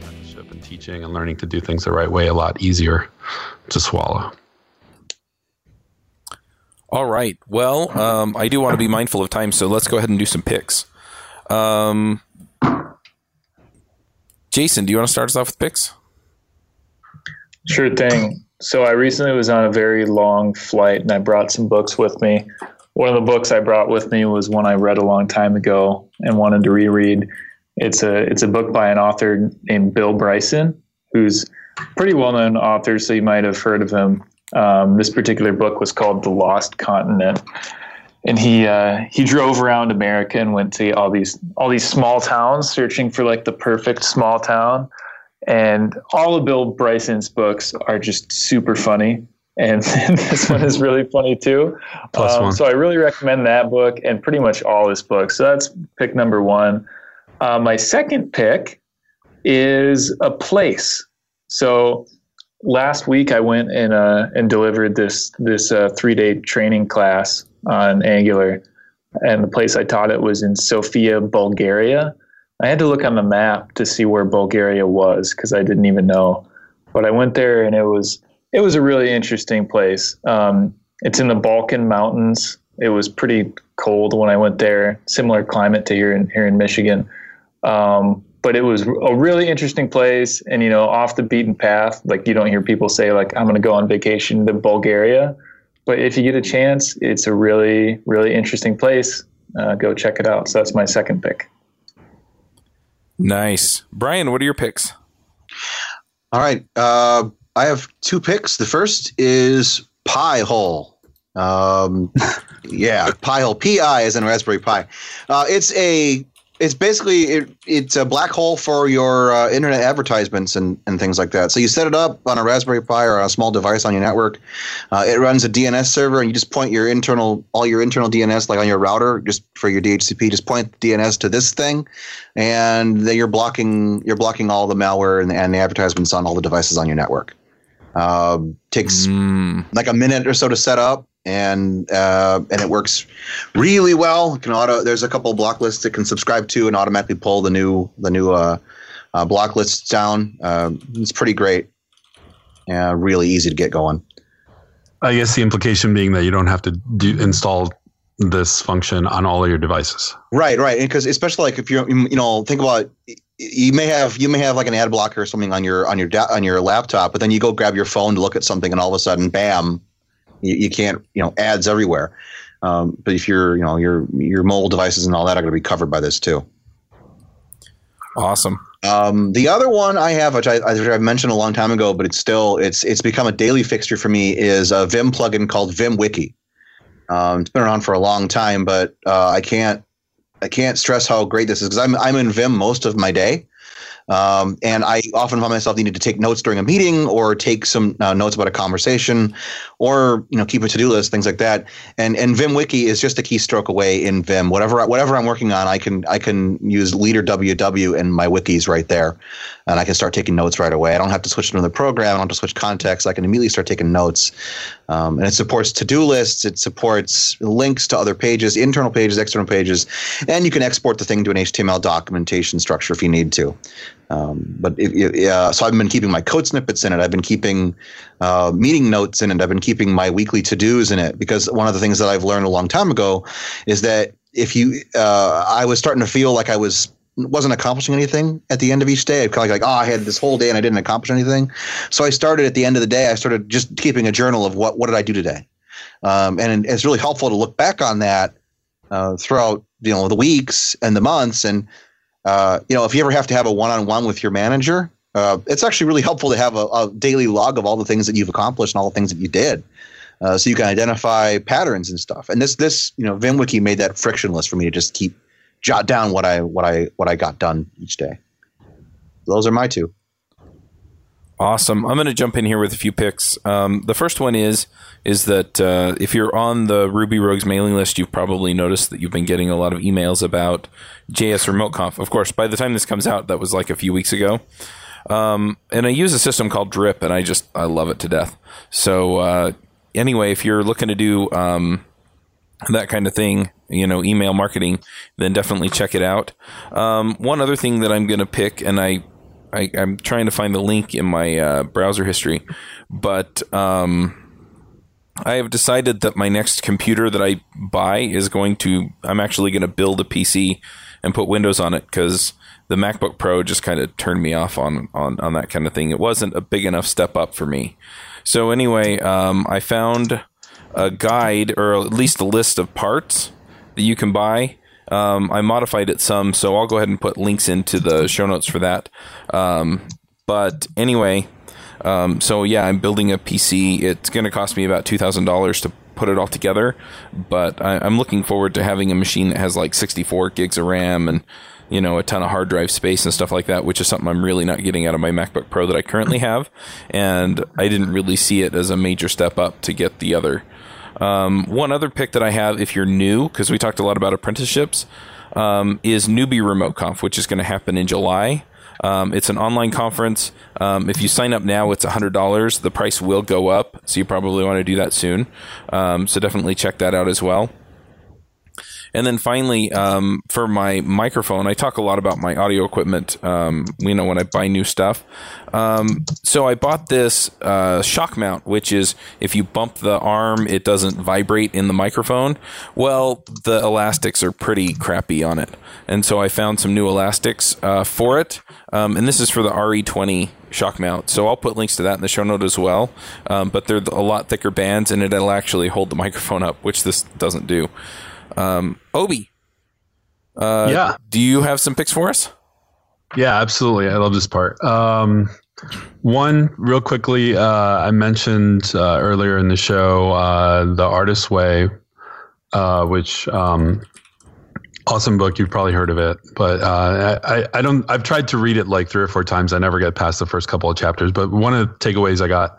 Apprenticeship and teaching and learning to do things the right way a lot easier to swallow. All right. Well, um, I do want to be mindful of time, so let's go ahead and do some picks. Um, Jason, do you want to start us off with picks? Sure thing. So I recently was on a very long flight and I brought some books with me. One of the books I brought with me was one I read a long time ago and wanted to reread. It's a it's a book by an author named Bill Bryson, who's a pretty well known author, so you might have heard of him. Um, this particular book was called The Lost Continent, and he uh, he drove around America and went to all these all these small towns, searching for like the perfect small town and all of Bill Bryson's books are just super funny. And this one is really funny too. Um, so I really recommend that book and pretty much all his books. So that's pick number one. Uh, my second pick is a place. So last week I went and uh, and delivered this this uh, three day training class on Angular, and the place I taught it was in Sofia, Bulgaria. I had to look on the map to see where Bulgaria was because I didn't even know. But I went there and it was it was a really interesting place. Um, it's in the Balkan Mountains, It was pretty cold when I went there. Similar climate to here in here in Michigan. Um, but it was a really interesting place and you know off the beaten path like you don't hear people say like i'm going to go on vacation to bulgaria but if you get a chance it's a really really interesting place uh, go check it out so that's my second pick Nice. Brian, what are your picks? All right. Uh, I have two picks. The first is Pi Hole. Um, yeah, Pi Hole. P I is in Raspberry Pi. Uh, it's a it's basically it, it's a black hole for your uh, internet advertisements and, and things like that. So you set it up on a Raspberry Pi or a small device on your network. Uh, it runs a DNS server, and you just point your internal all your internal DNS like on your router, just for your DHCP. Just point DNS to this thing, and then you're blocking you're blocking all the malware and, and the advertisements on all the devices on your network. Uh, takes Mm, like a minute or so to set up and uh, and it works really well. It can auto. There's a couple block lists it can subscribe to and automatically pull the new the new uh, uh, block lists down. Um it's pretty great. Yeah, really easy to get going. I guess the implication being that you don't have to do, install this function on all of your devices. Right, right. Because especially like if you're you know think about you may have you may have like an ad blocker or something on your on your da- on your laptop, but then you go grab your phone to look at something, and all of a sudden, bam, you, you can't you know ads everywhere. Um, but if your you know your your mobile devices and all that are going to be covered by this too. awesome. Um, the other one I have, which I, which I mentioned a long time ago, but it's still it's it's become a daily fixture for me, is a Vim plugin called Vim Wiki. Um, it's been around for a long time, but uh, I can't I can't stress how great this is because I'm I'm in Vim most of my day. Um, and I often find myself needing to take notes during a meeting or take some uh, notes about a conversation or, you know, keep a to-do list, things like that. And, and Vim Wiki is just a keystroke away in Vim. Whatever, whatever I'm working on, I can, I can use leader WW and my wikis right there. And I can start taking notes right away. I don't have to switch to another program. I don't have to switch context. I can immediately start taking notes. Um, and it supports to-do lists. It supports links to other pages, internal pages, external pages, and you can export the thing to an HTML documentation structure if you need to. Um, but it, it, uh, so I've been keeping my code snippets in it. I've been keeping uh, meeting notes in it. I've been keeping my weekly to dos in it because one of the things that I've learned a long time ago is that if you, uh, I was starting to feel like I was wasn't accomplishing anything at the end of each day. I kind of like, oh, I had this whole day and I didn't accomplish anything. So I started at the end of the day. I started just keeping a journal of what what did I do today, um, and it's really helpful to look back on that uh, throughout you know the weeks and the months and uh, you know, if you ever have to have a one-on-one with your manager, uh, it's actually really helpful to have a, a, daily log of all the things that you've accomplished and all the things that you did, uh, so you can identify patterns and stuff. And this, this, you know, VimWiki made that frictionless for me to just keep jot down what I what I what I got done each day. Those are my two. Awesome. I'm going to jump in here with a few picks. Um, the first one is is that uh, if you're on the Ruby Rogues mailing list, you've probably noticed that you've been getting a lot of emails about JS Remote Conf. Of course, by the time this comes out, that was like a few weeks ago. Um, and I use a system called Drip, and I just I love it to death. So uh, anyway, if you're looking to do um, that kind of thing, you know, email marketing, then definitely check it out. Um, one other thing that I'm going to pick, and I I, am trying to find the link in my uh, browser history, but um, I have decided that my next computer that I buy is going to. I'm actually going to build a PC and put Windows on it because the MacBook Pro just kind of turned me off on, on on that kind of thing. It wasn't a big enough step up for me. So anyway, um, I found a guide or at least a list of parts that you can buy um, I modified it some, so I'll go ahead and put links into the show notes for that. Um, but anyway, um, so yeah, I'm building a PC. It's going to cost me about two thousand dollars to put it all together, but I, am looking forward to having a machine that has like 64 gigs of RAM and you know a ton of hard drive space and stuff like that, which is something I'm really not getting out of my MacBook Pro that I currently have, and I didn't really see it as a major step up to get the other um, one other pick that I have, if you're new, because we talked a lot about apprenticeships, um, is Newbie Remote Conf, which is going to happen in July. Um, it's an online conference. Um, if you sign up now, it's $100. The price will go up, so you probably want to do that soon. Um, so definitely check that out as well. And then finally, um, for my microphone, I talk a lot about my audio equipment. Um, you know, when I buy new stuff. Um, so I bought this uh, shock mount, which is if you bump the arm, it doesn't vibrate in the microphone. Well, the elastics are pretty crappy on it, and so I found some new elastics uh, for it. Um, and this is for the RE20 shock mount. So I'll put links to that in the show note as well. Um, but they're a lot thicker bands, and it'll actually hold the microphone up, which this doesn't do. Um, Obie, uh, yeah. Do you have some picks for us? Yeah, absolutely. I love this part. Um, one, real quickly, uh, I mentioned uh, earlier in the show uh, The Artist's Way, uh, which um, awesome book. You've probably heard of it, but uh, I, I don't. I've tried to read it like three or four times. I never get past the first couple of chapters. But one of the takeaways I got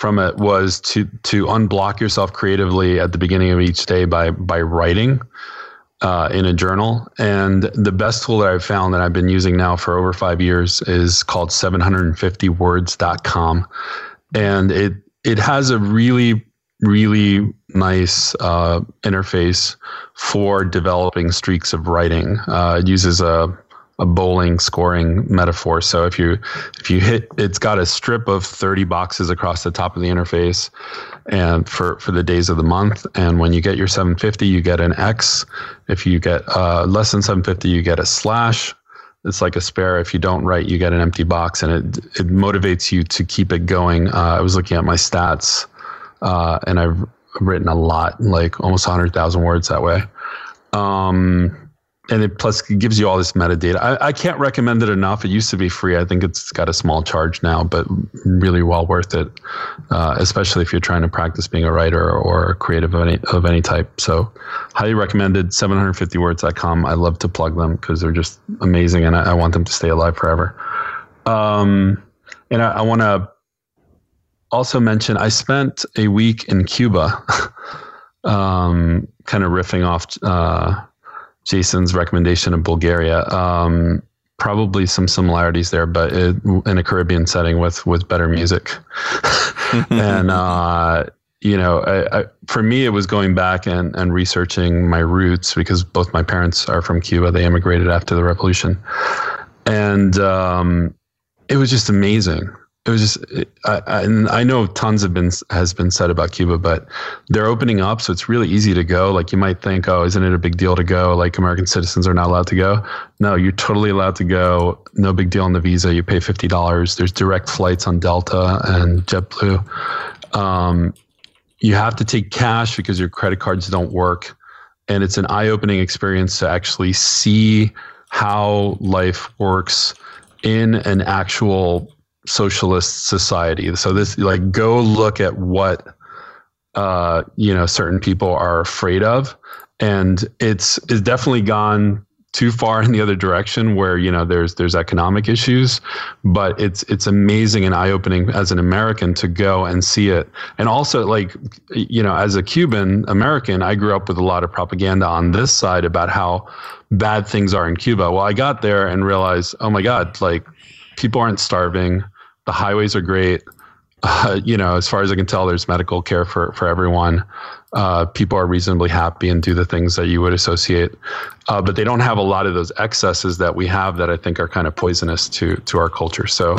from it was to to unblock yourself creatively at the beginning of each day by by writing. Uh, in a journal. And the best tool that I've found that I've been using now for over five years is called 750words.com. And it, it has a really, really nice uh, interface for developing streaks of writing. Uh, it uses a, a bowling scoring metaphor. So if you if you hit, it's got a strip of 30 boxes across the top of the interface, and for for the days of the month. And when you get your 750, you get an X. If you get uh, less than 750, you get a slash. It's like a spare. If you don't write, you get an empty box, and it it motivates you to keep it going. Uh, I was looking at my stats, uh, and I've written a lot, like almost 100,000 words that way. Um, and it plus gives you all this metadata. I, I, can't recommend it enough. It used to be free. I think it's got a small charge now, but really well worth it, uh, especially if you're trying to practice being a writer or a creative of any of any type. So, highly recommended. 750words.com. I love to plug them because they're just amazing, and I, I, want them to stay alive forever. Um, and I, I want to also mention I spent a week in Cuba, um, kind of riffing off. Uh, Jason's recommendation of Bulgaria. Um, probably some similarities there, but it, in a Caribbean setting with with better music. and uh, you know, I, I, for me, it was going back and, and researching my roots because both my parents are from Cuba. They immigrated after the revolution, and um, it was just amazing it was just I, I, and I know tons have been has been said about Cuba, but they're opening up, so it's really easy to go. Like you might think, oh, isn't it a big deal to go? Like American citizens are not allowed to go. No, you're totally allowed to go. No big deal on the visa. You pay fifty dollars. There's direct flights on Delta and JetBlue. Um, you have to take cash because your credit cards don't work, and it's an eye-opening experience to actually see how life works in an actual socialist society. So this like go look at what uh, you know certain people are afraid of, and it's it's definitely gone too far in the other direction where you know there's there's economic issues. But it's it's amazing and eye-opening as an american to go and see it. And also like you know as a cuban american i grew up with a lot of propaganda on this side about how bad things are in cuba. Well i got there and realized oh my god like people aren't starving the highways are great. Uh, you know, as far as I can tell, there's medical care for for everyone. Uh, people are reasonably happy and do the things that you would associate, uh, but they don't have a lot of those excesses that we have that I think are kind of poisonous to to our culture. So,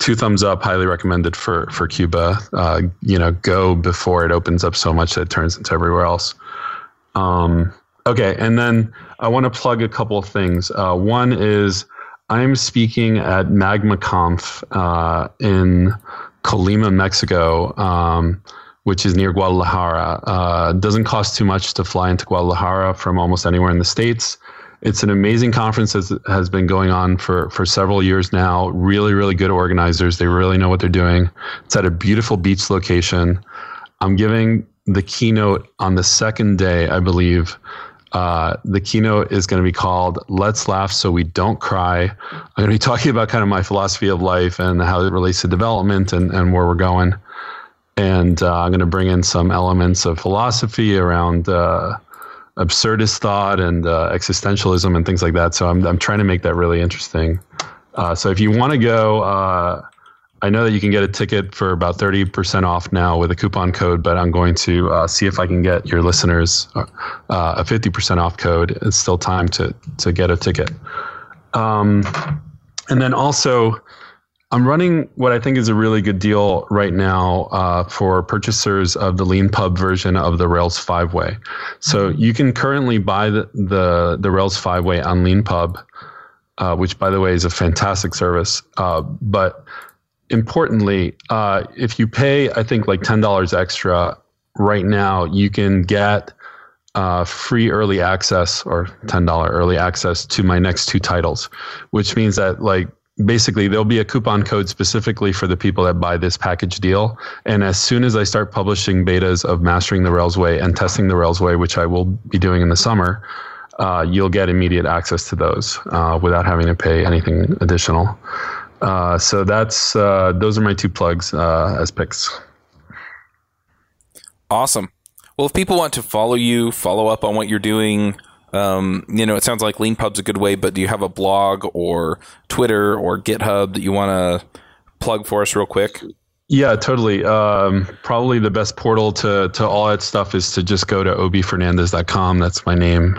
two thumbs up, highly recommended for for Cuba. Uh, you know, go before it opens up so much that it turns into everywhere else. Um, okay, and then I want to plug a couple of things. Uh, one is I'm speaking at MagmaConf uh, in Colima, Mexico, um, which is near Guadalajara. Uh, doesn't cost too much to fly into Guadalajara from almost anywhere in the states. It's an amazing conference that has been going on for, for several years now. Really, really good organizers. They really know what they're doing. It's at a beautiful beach location. I'm giving the keynote on the second day, I believe, uh, the keynote is going to be called Let's Laugh So We Don't Cry. I'm going to be talking about kind of my philosophy of life and how it relates to development and, and where we're going. And uh, I'm going to bring in some elements of philosophy around uh, absurdist thought and uh, existentialism and things like that. So I'm, I'm trying to make that really interesting. Uh, so if you want to go, uh, I know that you can get a ticket for about 30% off now with a coupon code, but I'm going to uh, see if I can get your listeners uh, a 50% off code. It's still time to, to get a ticket. Um, and then also, I'm running what I think is a really good deal right now uh, for purchasers of the Leanpub version of the Rails five way. So you can currently buy the the, the Rails five way on Leanpub, uh, which by the way is a fantastic service. Uh, but importantly, uh, if you pay, I think like ten dollars extra right now, you can get uh, free early access or ten dollar early access to my next two titles, which means that like basically there'll be a coupon code specifically for the people that buy this package deal. And as soon as I start publishing betas of mastering the Rails way and testing the Rails way, which I will be doing in the summer, uh, you'll get immediate access to those uh, without having to pay anything additional. Uh, so that's uh, those are my two plugs uh, as picks. Awesome. Well, if people want to follow you, follow up on what you're doing, um, you know, it sounds like Leanpub's a good way, but do you have a blog or Twitter or GitHub that you want to plug for us real quick? Yeah, totally. Um, probably the best portal to, to all that stuff is to just go to obiefernandez.com. That's my name.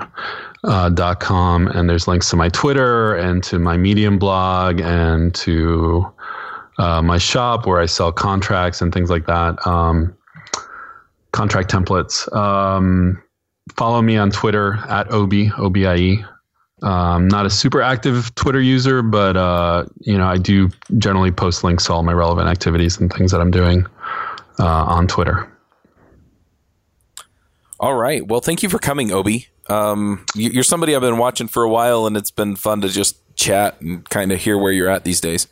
Uh, dot com and there's links to my Twitter and to my Medium blog and to uh, my shop where I sell contracts and things like that. Um, contract templates. Um, follow me on Twitter at Obie, O-B-I-E. Um, not a super active Twitter user, but uh, you know I do generally post links to all my relevant activities and things that I'm doing uh, on Twitter. All right. Well, thank you for coming, Obie. Um, you're somebody I've been watching for a while, and it's been fun to just chat and kind of hear where you're at these days.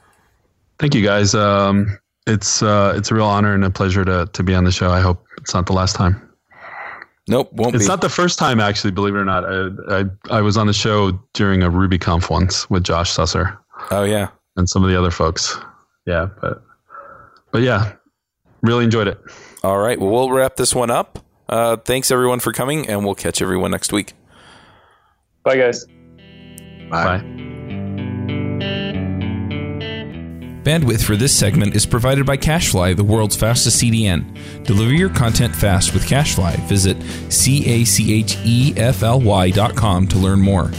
Thank you, guys. Um, it's uh, it's a real honor and a pleasure to to be on the show. I hope it's not the last time. Nope, won't it's be. not the first time, actually. Believe it or not, I, I, I was on the show during a RubyConf once with Josh Susser. Oh yeah, and some of the other folks. Yeah, but but yeah, really enjoyed it. All right, well we'll wrap this one up. Uh, thanks everyone for coming, and we'll catch everyone next week. Bye, guys. Bye. Bye. Bandwidth for this segment is provided by CacheFly, the world's fastest CDN. Deliver your content fast with CacheFly. Visit C A C H E F L Y dot com to learn more.